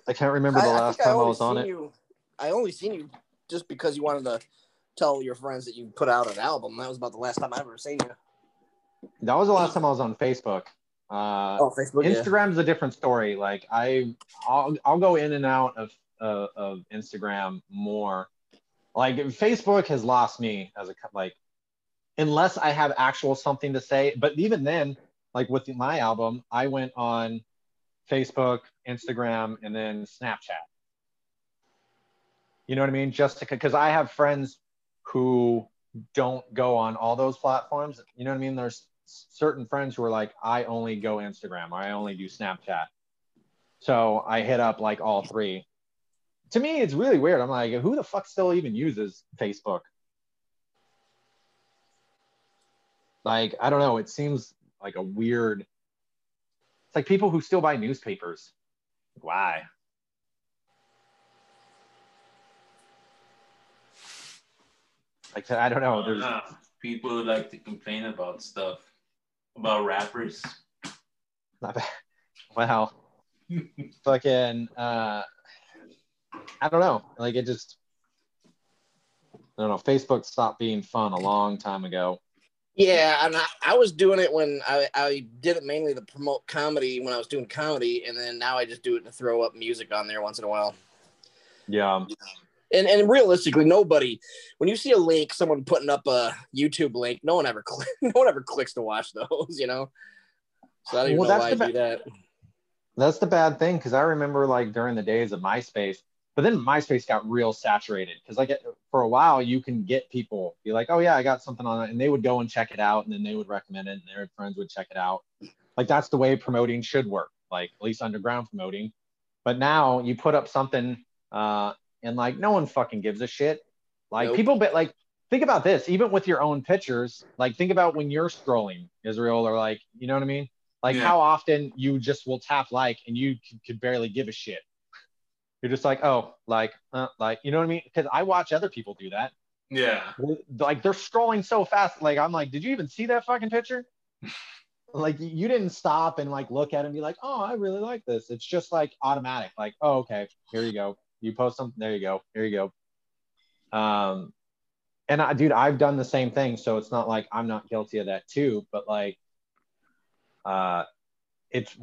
I can't remember the I- I last I time I, only was on it. You, I only seen you just because you wanted to tell your friends that you put out an album. That was about the last time I ever seen you. That was the last time I was on Facebook. Uh, Oh, Facebook. yeah. Instagram's a different story. Like I, I'll, I'll go in and out of uh, of Instagram more. Like Facebook has lost me as a like, unless I have actual something to say. But even then, like with my album, I went on Facebook, Instagram, and then Snapchat. You know what I mean? Just because I have friends who don't go on all those platforms. You know what I mean? There's certain friends who are like, I only go Instagram or I only do Snapchat. So I hit up like all three. To me, it's really weird. I'm like, who the fuck still even uses Facebook? Like, I don't know. It seems like a weird. It's like people who still buy newspapers. Why? Like, I don't know. There's Uh, people who like to complain about stuff about rappers. Not bad. Wow. Fucking uh I don't know. Like it just I don't know. Facebook stopped being fun a long time ago. Yeah, and I, I was doing it when I, I did it mainly to promote comedy when I was doing comedy, and then now I just do it to throw up music on there once in a while. Yeah. And and realistically, nobody when you see a link, someone putting up a YouTube link, no one ever cl- no one ever clicks to watch those, you know. So I don't even Well, know that's why I the do that. That's the bad thing because I remember like during the days of MySpace, but then MySpace got real saturated because like for a while you can get people be like, oh yeah, I got something on it, and they would go and check it out, and then they would recommend it, and their friends would check it out. Like that's the way promoting should work, like at least underground promoting. But now you put up something, uh, and like no one fucking gives a shit. Like Nope. people, but like think about this, even with your own pictures. Like think about when you're scrolling Israel or like, you know what I mean? Like Yeah. how often you just will tap like and you could barely give a shit. You're just like, oh, like, uh, like, you know what I mean? Because I watch other people do that. Yeah. Like they're scrolling so fast. Like I'm like, did you even see that fucking picture? like you didn't stop and like look at it and be like, oh, I really like this. It's just like automatic. Like, oh, okay, here you go. You post something, there you go, here you go. Um, and I, dude, I've done the same thing, so it's not like I'm not guilty of that too. But like, uh, it's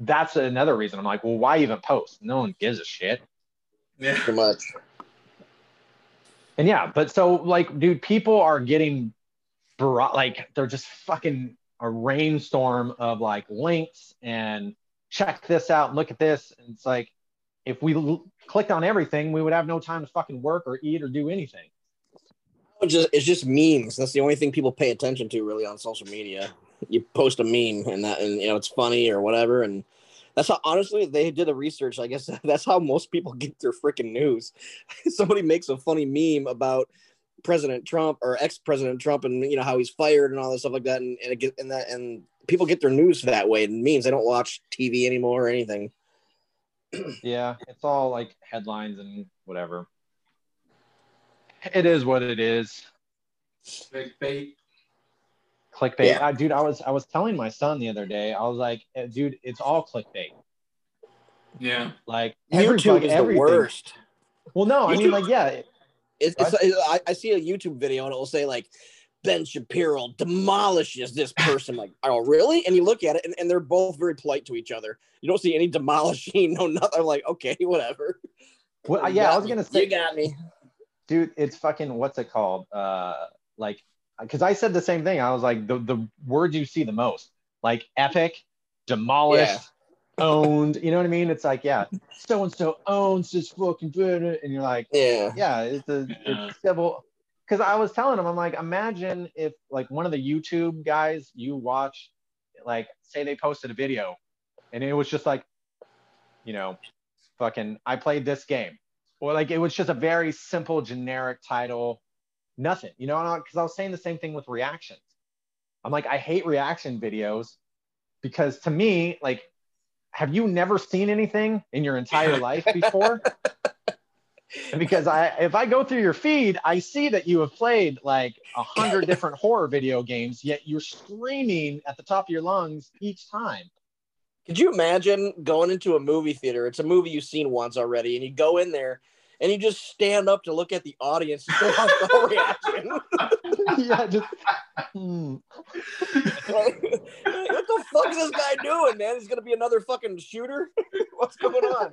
that's another reason. I'm like, well, why even post? No one gives a shit. Yeah. Pretty much. And yeah, but so like, dude, people are getting brought like they're just fucking a rainstorm of like links and check this out and look at this. And it's like, if we l- clicked on everything, we would have no time to fucking work or eat or do anything. It's just, it's just memes. That's the only thing people pay attention to really on social media. You post a meme and that, and you know it's funny or whatever, and that's how honestly they did the research. I guess that's how most people get their freaking news. Somebody makes a funny meme about President Trump or ex-President Trump, and you know how he's fired and all this stuff like that, and and, it get, and that and people get their news that way. And memes. They don't watch TV anymore or anything. Yeah, it's all like headlines and whatever. It is what it is. Clickbait. Clickbait. Yeah. Uh, dude, I was I was telling my son the other day, I was like, eh, dude, it's all clickbait. Yeah. Like every- YouTube like, is the worst. Well, no, I mean like yeah, It's, it's, I, I see a YouTube video and it will say like Ben Shapiro demolishes this person. like, oh really? And you look at it and, and they're both very polite to each other. You don't see any demolishing, no nothing. I'm like, okay, whatever. well, yeah, I was me. gonna say, you got me. dude, it's fucking what's it called? Uh, like, because I said the same thing. I was like, the the words you see the most, like epic, demolished, owned. You know what I mean? It's like, yeah, so and so owns this fucking, and you're like, Yeah. yeah, it's a Yeah. it's civil. Because I was telling him, I'm like, imagine if like one of the YouTube guys you watch, like, say they posted a video, and it was just like, you know, fucking, I played this game, or like it was just a very simple generic title, nothing, you know, because I was saying the same thing with reactions. I'm like, I hate reaction videos because to me, like, have you never seen anything in your entire life before? because I if I go through your feed, I see that you have played like a hundred different horror video games, yet you're screaming at the top of your lungs each time. Could you imagine going into a movie theater? It's a movie you've seen once already, and you go in there and you just stand up to look at the audience and still have the reaction. yeah, just hmm. Like, what the fuck is this guy doing, man? He's gonna be another fucking shooter? What's going on?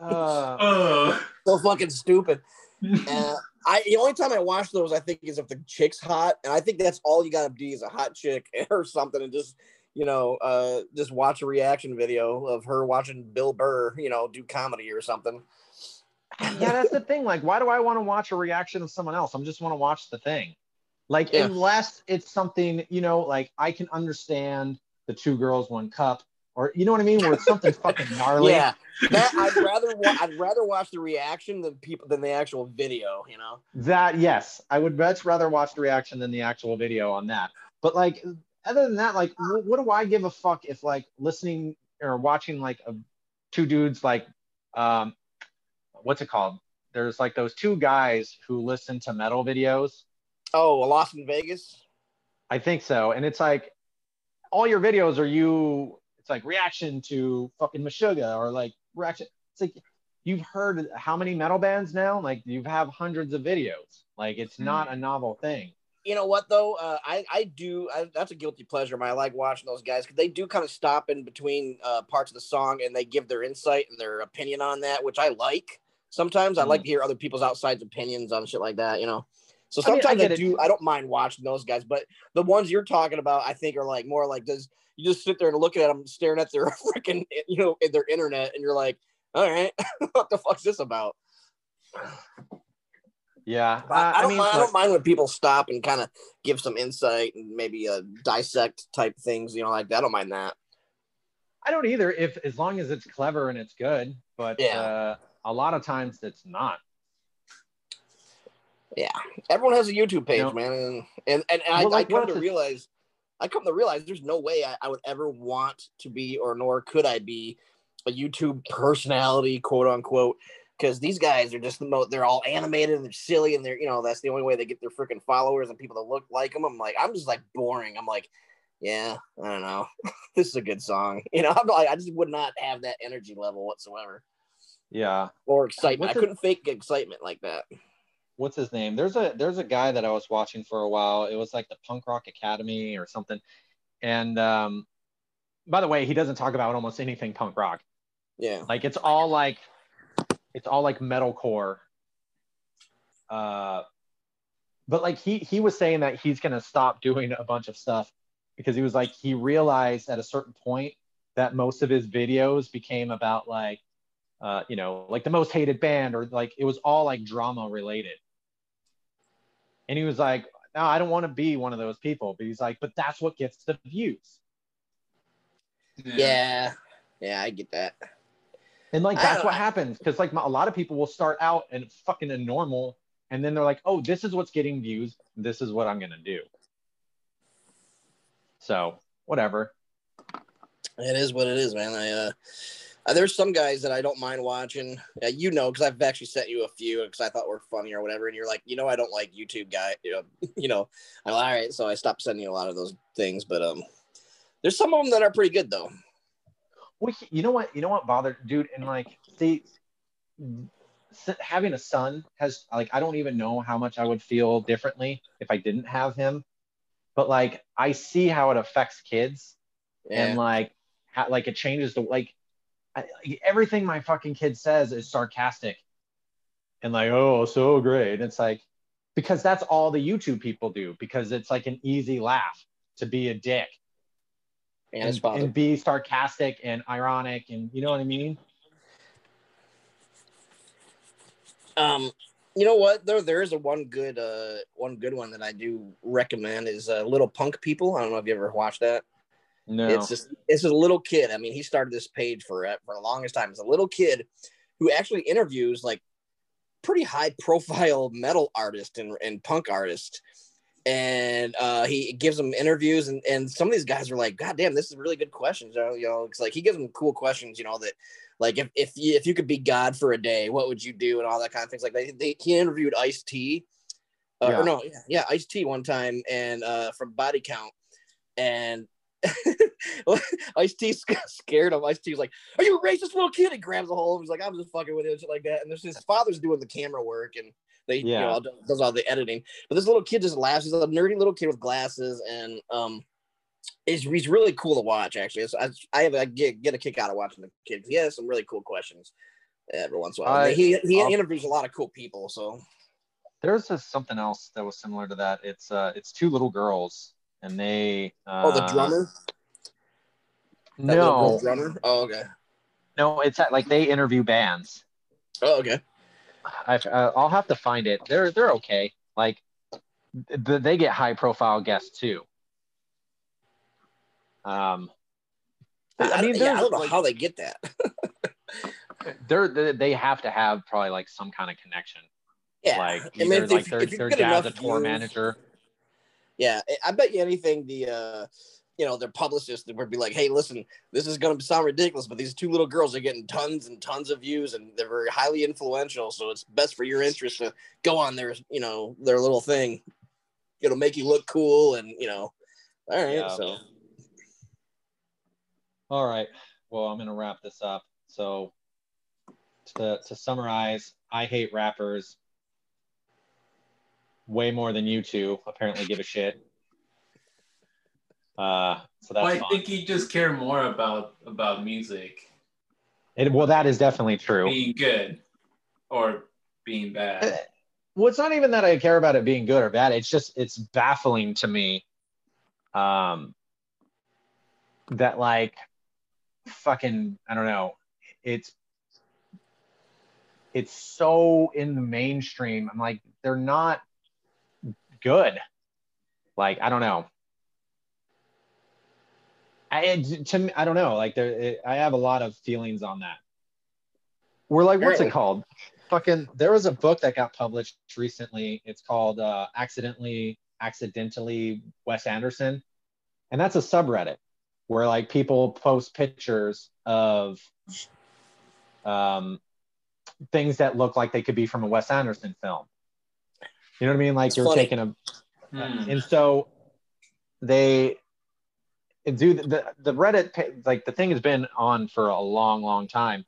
Uh, Oh. So fucking stupid. Uh, I the only time I watch those, I think, is if the chick's hot, and I think that's all you gotta be is a hot chick or something, and just you know, uh, just watch a reaction video of her watching Bill Burr, you know, do comedy or something. yeah, that's the thing. Like, why do I want to watch a reaction of someone else? I'm just want to watch the thing. Like, Yeah. unless it's something, you know, like I can understand the two girls, one cup, or you know what I mean, where it's something fucking gnarly. Yeah, that I'd rather wa- I'd rather watch the reaction than people than the actual video. You know. That yes, I would much rather watch the reaction than the actual video on that. But like, other than that, like, wh- what do I give a fuck if like listening or watching like a, two dudes like, um, what's it called? there's like those two guys who listen to metal videos. Oh, Lost in Vegas. I think so, and it's like all your videos are you. It's like reaction to fucking Meshuggah or like reaction. It's like you've heard how many metal bands now? Like you have hundreds of videos. Like it's not a novel thing. You know what though? Uh, I I do. I, that's a guilty pleasure. mine. I like watching those guys because they do kind of stop in between uh, parts of the song and they give their insight and their opinion on that, which I like. Sometimes I Mhm. like to hear other people's outside opinions on shit like that. You know. So I mean, I sometimes I, do. I don't mind watching those guys, but the ones you're talking about, I think, are like more like does you just sit there and look at them staring at their freaking you know their internet, and you're like, all right, what the fuck's this about? Yeah, I, I don't mean, mind, I look, don't mind when people stop and kind of give some insight and maybe uh, dissect type things, you know, like that. I don't mind that. I don't either. If as long as it's clever and it's good, but Yeah. uh, a lot of times it's not. Yeah, everyone has a YouTube page, You know? man, and and, and I, Well, like, I come to it- realize, I come to realize there's no way I, I would ever want to be, or nor could I be, a YouTube personality, quote unquote, because these guys are just the most. They're all animated and they're silly, and they're you know that's the only way they get their freaking followers and people that look like them. I'm like, I'm just like boring. I'm like. Yeah, I don't know. this is a good song. You know, I'm like, I just would not have that energy level whatsoever. Yeah. or excitement. What's I couldn't fake excitement like that. What's his name? There's a there's a guy that I was watching for a while. It was like the Punk Rock Academy or something. And um, by the way, he doesn't talk about almost anything punk rock. Yeah. Like it's all like it's all like metalcore. Uh, but like he he was saying that he's gonna stop doing a bunch of stuff because he was like he realized at a certain point that most of his videos became about like uh, you know like the most hated band or like it was all like drama related. And he was like, no, I don't want to be one of those people. But he's like, but that's what gets the views. Yeah. Yeah, I get that. And like that's what happens because like a lot of people will start out and fucking a normal, and then they're like, oh, this is what's getting views. This is what I'm gonna do. So whatever. It is what it is, man. I uh, uh there's some guys that I don't mind watching. Uh, you know, because I've actually sent you a few because I thought were funny or whatever, and you're like, you know, I don't like YouTube guy. You know, you know, I'm like, all right, so I stopped sending you a lot of those things, but um, there's some of them that are pretty good though. He- you know what? You know what bothered, dude? And like, see, having a son has like I don't even know how much I would feel differently if I didn't have him. But like, I see how it affects kids. Yeah. and like how, like it changes the like I, everything my fucking kid says is sarcastic and like oh so great it's like because that's all the youtube people do because it's like an easy laugh to be a dick and his father. and be sarcastic and ironic and you know what i mean Um, you know what? There, there is a one good, uh, one good one that I do recommend is uh, Little Punk People. I don't know if you ever watched that. no It's just, it's just a little kid. I mean, he started this page for for the longest time. It's a little kid who actually interviews like pretty high profile metal artists and, and punk artists. And uh, he gives them interviews, and, and some of these guys are like, God damn, this is really good questions. You know, it's like he gives them cool questions, you know, that like if if you, if you could be God for a day, what would you do, and all that kind of things. Like they, they he interviewed Ice T, uh, Yeah. or no, yeah, yeah Ice T one time, and uh, from Body Count, and Ice T scared him. Ice T was like, "Are you a racist little kid?" He grabs a hold of him. He's like, "I'm just fucking with you," and shit like that. And there's his father's doing the camera work, and they, you know, does- does all the editing. But this little kid just laughs. He's a nerdy little kid with glasses, and um, he's, he's really cool to watch. Actually, It's- I, I have I get get a kick out of watching the kid. He has some really cool questions every once in a while. I- he he I'll- interviews a lot of cool people. So there's a, something else that was similar to that it's uh it's two little girls and they uh, oh, the drummer, that no drummer. Oh, okay. no it's like they interview bands Oh, okay. I, uh, I'll have to find it. They're they're okay. Like th- they get high profile guests too. Um, I mean, yeah, I don't know like, how they get that. they're they they have to have probably like some kind of connection. yeah, Like I mean, if- like if- their if you their get dad's a tour views- manager. Yeah, I- I bet you anything. The uh, you know, their publicist would be like, "Hey, listen, this is going to sound ridiculous, but these two little girls are getting tons and tons of views, and they're very highly influential. So it's best for your interest to go on their, you know, their little thing. It'll make you look cool, and you know, all right. Yeah. So All right. Well, I'm gonna wrap this up. So to to summarize, I hate rappers way more than you two apparently give a shit. Uh, so that's Well, I fine. think you just care more about about music It, well, that is definitely true. being good or being Uh, bad. Well, it's not even that I care about it being good or bad. It's just it's baffling to me, um, that like, fucking I don't know. It's it's so in the mainstream. I'm like they're not good. Like I don't know. I to me, I don't know. Like there, it, I have a lot of feelings on that. We're like, what's it called? Fucking. There was a book that got published recently. It's called uh, "Accidentally, Accidentally Wes Anderson," and that's a subreddit where like people post pictures of um, things that look like they could be from a Wes Anderson film. You know what I mean? Like It's you're funny. taking a Hmm. and so they do the the reddit like the thing has been on for a long long time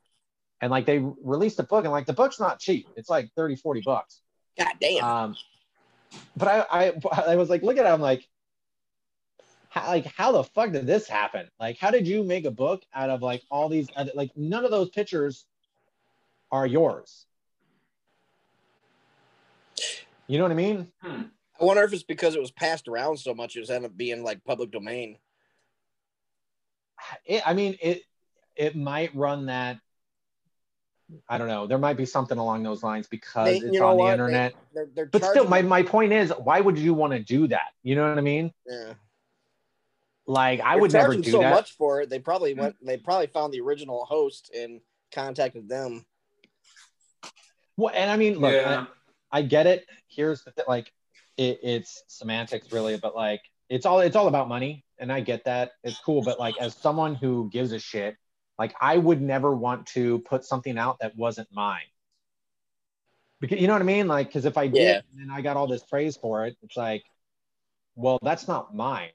and like they released a book and like the book's not cheap it's like 30 40 bucks God damn. um but i i i was like look at it i'm like how, like how the fuck did this happen like how did you make a book out of like all these other like none of those pictures are yours you know what i mean Hmm. I wonder if it's because it was passed around so much, it was ended up being like public domain. It, I mean, it it might run that. I don't know. There might be something along those lines because They- it's on the what? internet. They're, they're but still, my, my point is, why would you want to do that? You know what I mean? yeah. Like, I They're would never charging do so that. much for it. They probably went. They probably found the original host and contacted them. Well, and I mean, look, yeah. I, I get it. Here's the th- like, it, it's semantics really, but like, it's all it's all about money, and I get that. It's cool, but like, as someone who gives a shit, like, I would never want to put something out that wasn't mine. Because you know what I mean? Like, because if I did Yeah. and I got all this praise for it, it's like, well, that's not mine.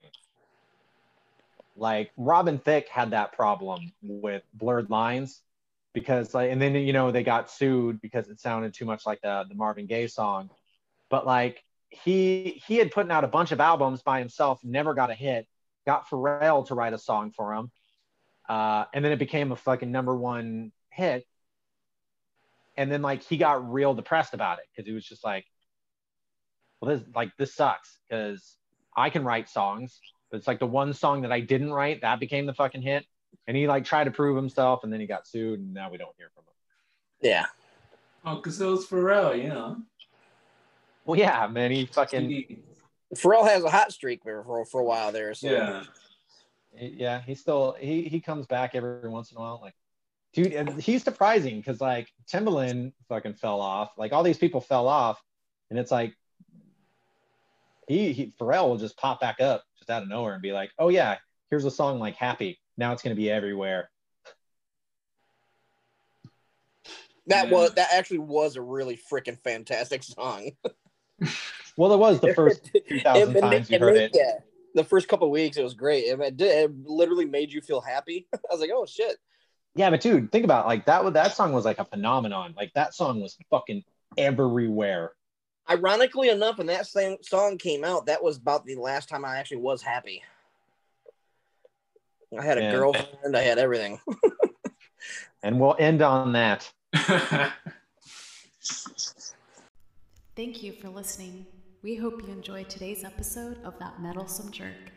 Like Robin Thicke had that problem with blurred lines because like and then you know they got sued because it sounded too much like the the Marvin Gaye song. But like he he had put out a bunch of albums by himself, never got a hit, got Pharrell to write a song for him. Uh, and then it became a fucking number one hit. And then like he got real depressed about it because he was just like, well, this like this sucks because I can write songs, but it's like the one song that I didn't write that became the fucking hit. And he like tried to prove himself, and then he got sued, and now we don't hear from him. Yeah. Oh, because it was Pharrell, you know. Well, yeah, man, he fucking He- Pharrell has a hot streak there for for a while there. So yeah. yeah, he still he he comes back every once in a while. Like, dude, and he's surprising because like Timbaland fucking fell off. Like all these people fell off, and it's like he, he Pharrell will just pop back up just out of nowhere and be like, oh yeah, here's a song like Happy. Now it's gonna be everywhere. that Yeah. was that actually was a really freaking fantastic song. Well, it was the first It- 2,000 it- times you it heard made- it. Yeah, the first couple of weeks it was great. It, it did. It literally made you feel happy. I was like, oh shit. Yeah, but dude, think about it. like that. That song was like a phenomenon. Like that song was fucking everywhere. Ironically enough, when that same song came out, that was about the last time I actually was happy. I had a Yeah. girlfriend. I had everything. And we'll end on that. Thank you for listening. We hope you enjoyed today's episode of That Meddlesome Jerk.